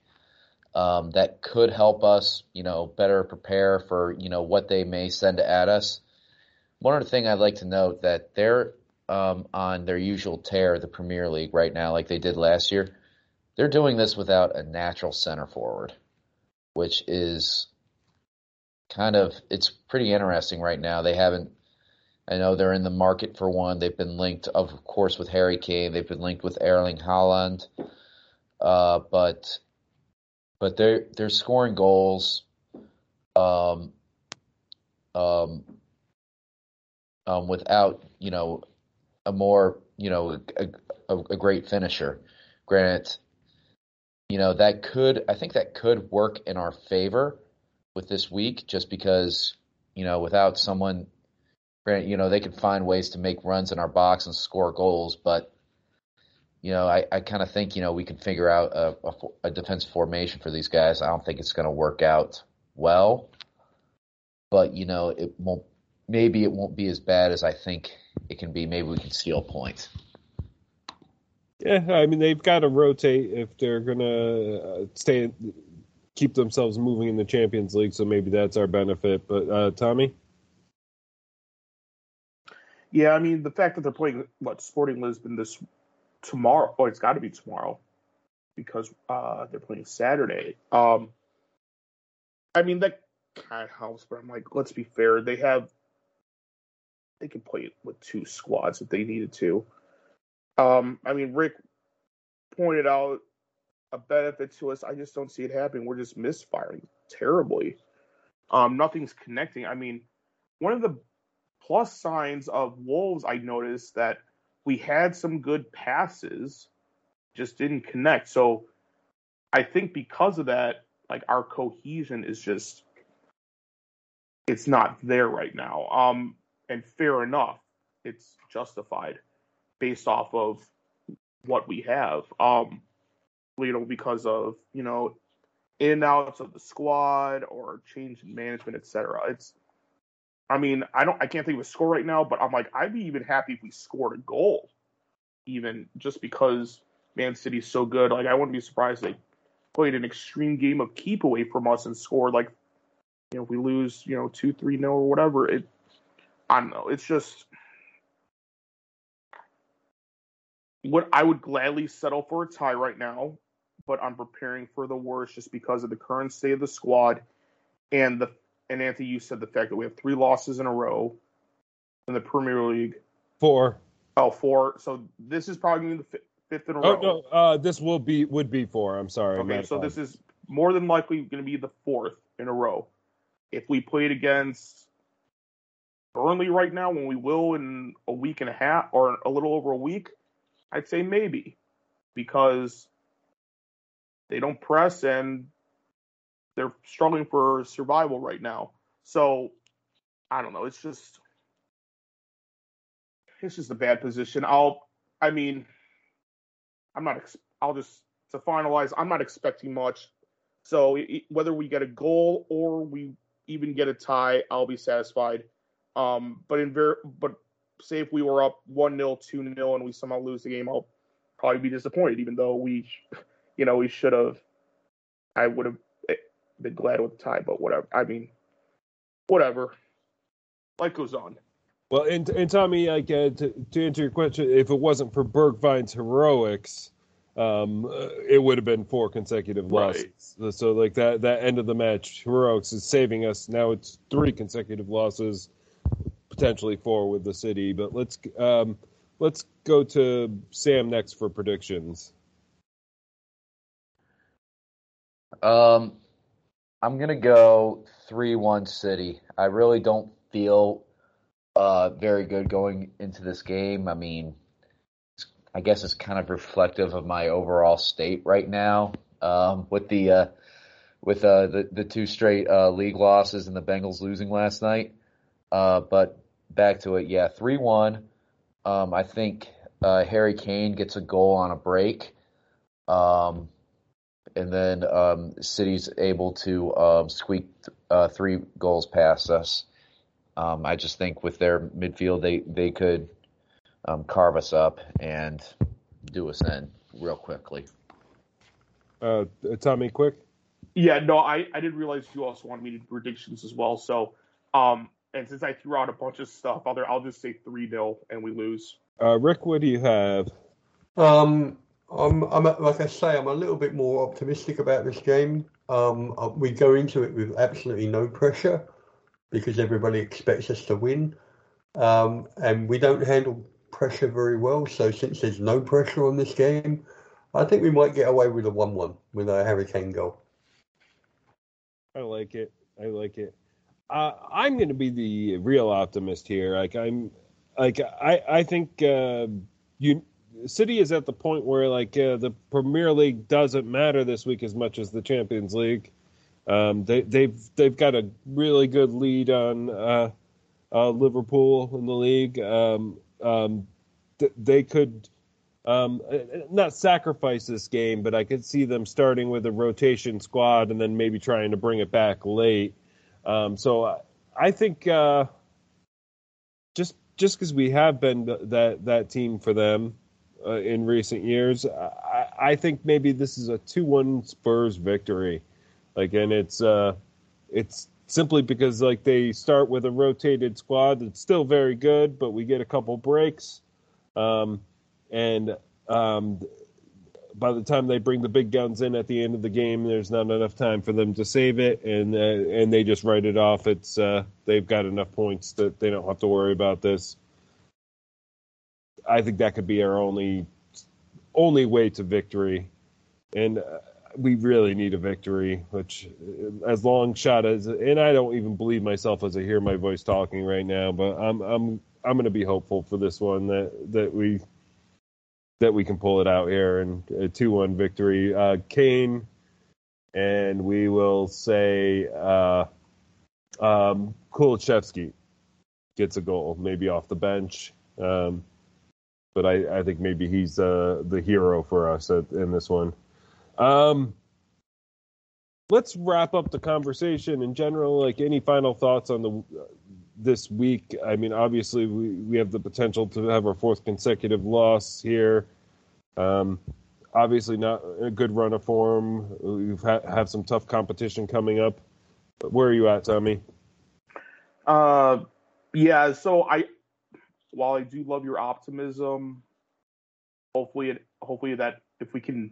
Um, that could help us, you know, better prepare for, you know, what they may send at us. One other thing I'd like to note that their um, on their usual tear, the Premier League right now, like they did last year. They're doing this without a natural center forward, which is kind of it's pretty interesting right now. They haven't. I know they're in the market for one. They've been linked, of course, with Harry Kane. They've been linked with Erling Haaland, uh, but but they're they're scoring goals. Um, um, um, without you know a more you know a, a, a great finisher. Granted, you know that could I think that could work in our favor with this week, just because you know without someone, granted, you know they could find ways to make runs in our box and score goals, but you know I, I kind of think you know we can figure out a, a, a defense formation for these guys. I don't think it's going to work out well, but you know it won't. Maybe it won't be as bad as I think it can be. Maybe we can steal points. Yeah, I mean they've got to rotate if they're gonna uh, stay, keep themselves moving in the Champions League. So maybe that's our benefit. But uh, Tommy, Yeah, I mean the fact that they're playing what Sporting Lisbon this tomorrow. Oh, it's got to be tomorrow because uh, they're playing Saturday. Um, I mean that kind of helps, but I'm like, let's be fair. They have they can play with two squads if they needed to. Um, I mean, Rick pointed out a benefit to us. I just don't see it happening. We're just misfiring terribly. Um, nothing's connecting. I mean, one of the plus signs of Wolves, I noticed that we had some good passes, just didn't connect. So I think because of that, like our cohesion is just it's not there right now. Um, and fair enough, it's justified based off of what we have. Um, you know, because of you know in and outs of the squad or change in management, etc. It's, I mean, I don't, I can't think of a score right now, but I'm like, I'd be even happy if we scored a goal, even just because Man City's so good. Like, I wouldn't be surprised if they played an extreme game of keep away from us and scored like, you know, if we lose, you know, two, three, no, or whatever. It, I don't know. It's just what I would gladly settle for a tie right now, but I'm preparing for the worst just because of the current state of the squad and the and Anthony, you said the fact that we have three losses in a row in the Premier League. four. Oh, four. So this is probably going to be the fi- fifth in a Oh row. no, uh, this will be would be four. I'm sorry. Okay, so this is more than likely going to be the fourth in a row. If we played against Burnley right now, when we will in a week and a half or a little over a week, I'd say maybe because they don't press and they're struggling for survival right now. So I don't know. It's just it's just a bad position. I'll I mean I'm not ex- I'll just to finalize. I'm not expecting much. So i- i- whether we get a goal or we even get a tie, I'll be satisfied. Um, but in ver- but say if we were up one 0 two 0 and we somehow lose the game, I'll probably be disappointed. Even though we, you know, we should have. I would have been glad with the tie, but whatever. I mean, whatever. Life goes on. Well, and, and Tommy, like, uh, to, to answer your question, if it wasn't for Bergwijn's heroics, um, uh, it would have been four consecutive Right. losses. So, so, like that that end of the match, heroics is saving us. Now it's three consecutive losses, potentially four with the city. But let's um, let's go to Sam next for predictions. Um, I'm gonna go three-one City. I really don't feel uh very good going into this game. I mean, I guess it's kind of reflective of my overall state right now. Um, with the uh, with uh, the the two straight uh, league losses and the Bengals losing last night. Uh, but back to it, yeah, three-one. Um, I think uh, Harry Kane gets a goal on a break. Um, and then um, City's able to um, squeak uh, three goals past us. Um, I just think with their midfield, they they could um, carve us up and do us in real quickly. Uh, Tommy, quick. Yeah, no, I, I didn't realize you also wanted me to do predictions as well. So, um, and since I threw out a bunch of stuff, I'll, I'll just say 3 0 and we lose. Uh, Rick, what do you have? Um, I'm, I'm like I say, I'm a little bit more optimistic about this game. Um, uh, we go into it with absolutely no pressure because everybody expects us to win, um, and we don't handle pressure very well. So since there's no pressure on this game, I think we might get away with a one-one with a hurricane goal. I like it. I like it. Uh, I'm going to be the real optimist here. Like I'm, like I, I think uh, you City is at the point where like uh, the Premier League doesn't matter this week as much as the Champions League. Um, they, they've they've got a really good lead on uh, uh, Liverpool in the league. Um, um, th- they could um, not sacrifice this game, but I could see them starting with a rotation squad and then maybe trying to bring it back late. Um, so I think uh, just just because we have been that that team for them uh, in recent years, I, I, think maybe this is a two-one Spurs victory. Like, and it's uh, it's simply because like they start with a rotated squad that's still very good, but we get a couple breaks. Um, and um, by the time they bring the big guns in at the end of the game, there's not enough time for them to save it, and uh, and they just write it off. It's uh, they've got enough points that they don't have to worry about this. I think that could be our only only way to victory, and uh, we really need a victory. Which, uh, as long shot as, and I don't even believe myself as I hear my voice talking right now, but I'm I'm I'm going to be hopeful for this one that that we that we can pull it out here and a two one victory. Uh, Kane, and we will say uh, um, Kulusevski gets a goal, maybe off the bench. Um, but I, I think maybe he's uh, the hero for us at, in this one. Um, let's wrap up the conversation in general. Like, any final thoughts on the this week. I mean, obviously, we, we have the potential to have our fourth consecutive loss here. Um, obviously, not a good run of form. We've ha- have some tough competition coming up. But where are you at, Tommy? Uh, yeah. So I, while I do love your optimism, hopefully, it, hopefully that if we can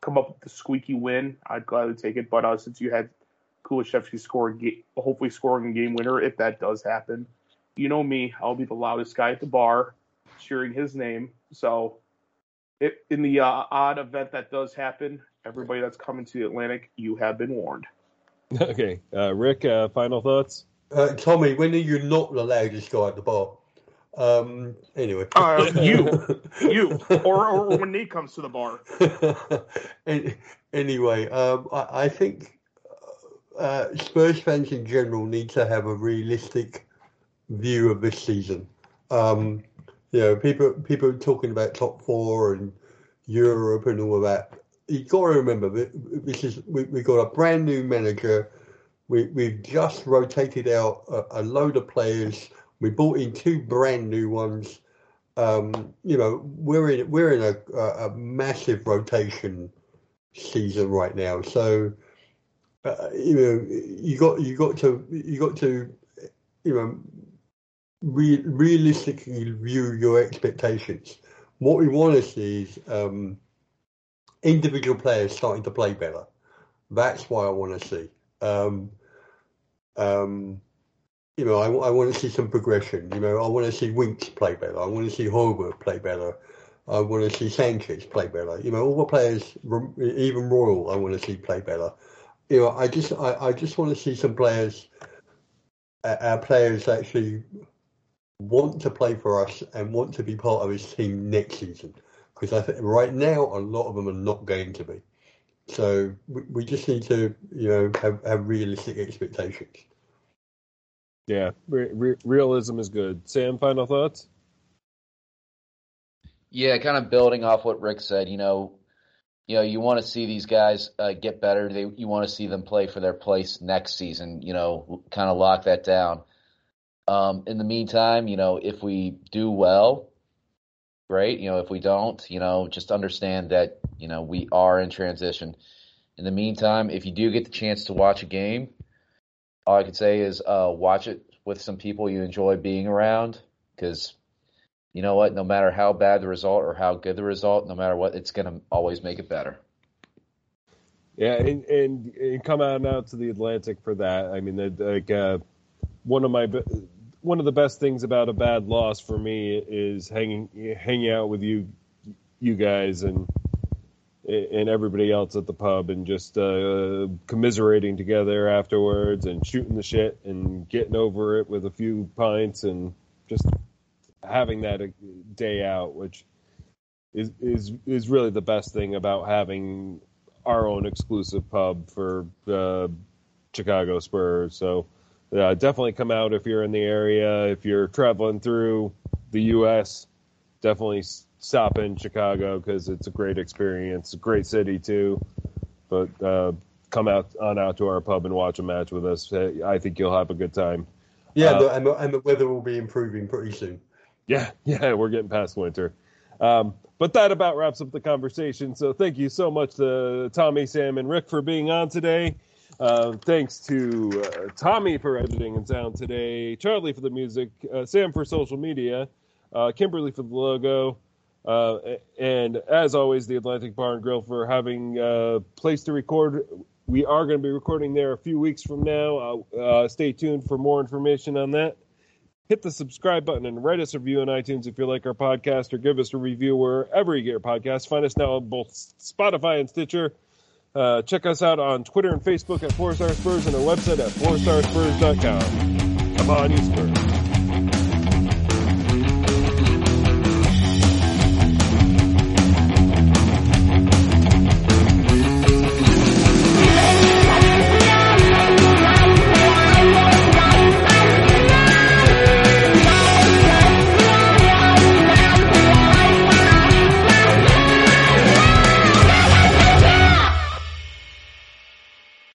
come up with the squeaky win, I'd gladly take it. But uh, since you had Kulusevski scoring, hopefully scoring a game winner if that does happen. You know me, I'll be the loudest guy at the bar, cheering his name. So, if, in the uh, odd event that does happen, everybody that's coming to the Atlantic, you have been warned. (laughs) Okay, uh, Rick, uh, final thoughts. Uh, Tommy, when are you not the loudest guy at the bar? Um, anyway, uh, you, (laughs) you, or, or when Nate comes to the bar. (laughs) anyway, um, I, I think uh, Spurs fans in general need to have a realistic view of this season. Um, you know, people people talking about top four and Europe and all of that. You got to remember, this is we we got a brand new manager. We we've just rotated out a, a load of players. We bought in two brand new ones. Um, you know, we're in we're in a, a, massive rotation season right now. So uh, you know, you got you got to you got to you know re- realistically view your expectations. What we want to see is um, individual players starting to play better. That's why I want to see. Um, um, you know, I, I want to see some progression. You know, I want to see Winks play better. I want to see Højbjerg play better. I want to see Sanchez play better. You know, all the players, even Royal, I want to see play better you know, I just I, I just want to see some players, uh, our players actually want to play for us and want to be part of this team next season. Because I think right now a lot of them are not going to be. So we, we just need to, you know, have, have realistic expectations. Yeah, re- re- realism is good. Sam, final thoughts? Yeah, kind of building off what Rick said. You know, you know, you want to see these guys uh, get better. They, you want to see them play for their place next season. You know, kind of lock that down. Um, in the meantime, you know, if we do well, great. You know, if we don't, you know, just understand that you know we are in transition. In the meantime, if you do get the chance to watch a game, all I can say is uh, watch it with some people you enjoy being around because you know what? No matter how bad the result or how good the result, no matter what, it's going to always make it better. Yeah, and, and, and come on out to the Atlantic for that. I mean, like uh, one of my one of the best things about a bad loss for me is hanging hanging out with you you guys and and everybody else at the pub and just uh, commiserating together afterwards and shooting the shit and getting over it with a few pints and just having that day out, which is is is really the best thing about having our own exclusive pub for the Chicago Spurs. So uh, definitely come out if you're in the area. If you're traveling through the U.S., definitely stop in Chicago because it's a great experience. A great city too. But uh, come out on out to our pub and watch a match with us. I think you'll have a good time. Yeah, uh, and, the, and the weather will be improving pretty soon. Yeah, (laughs) yeah, we're getting past winter. Um, but that about wraps up the conversation. So thank you so much to Tommy, Sam, and Rick for being on today. Uh, thanks to uh, Tommy for editing and sound today, Charlie for the music, uh, Sam for social media, uh, Kimberly for the logo, uh, and as always, the Atlantic Bar and Grill for having a place to record. We are going to be recording there a few weeks from now. stay tuned for more information on that hit the subscribe button and write us a review on iTunes if you like our podcast, or give us a review wherever you get your podcasts. Find us now on both Spotify and Stitcher. Uh, check us out on Twitter and Facebook at Four Star Spurs and our website at fourstarsspurs.com. Come on, you Spurs.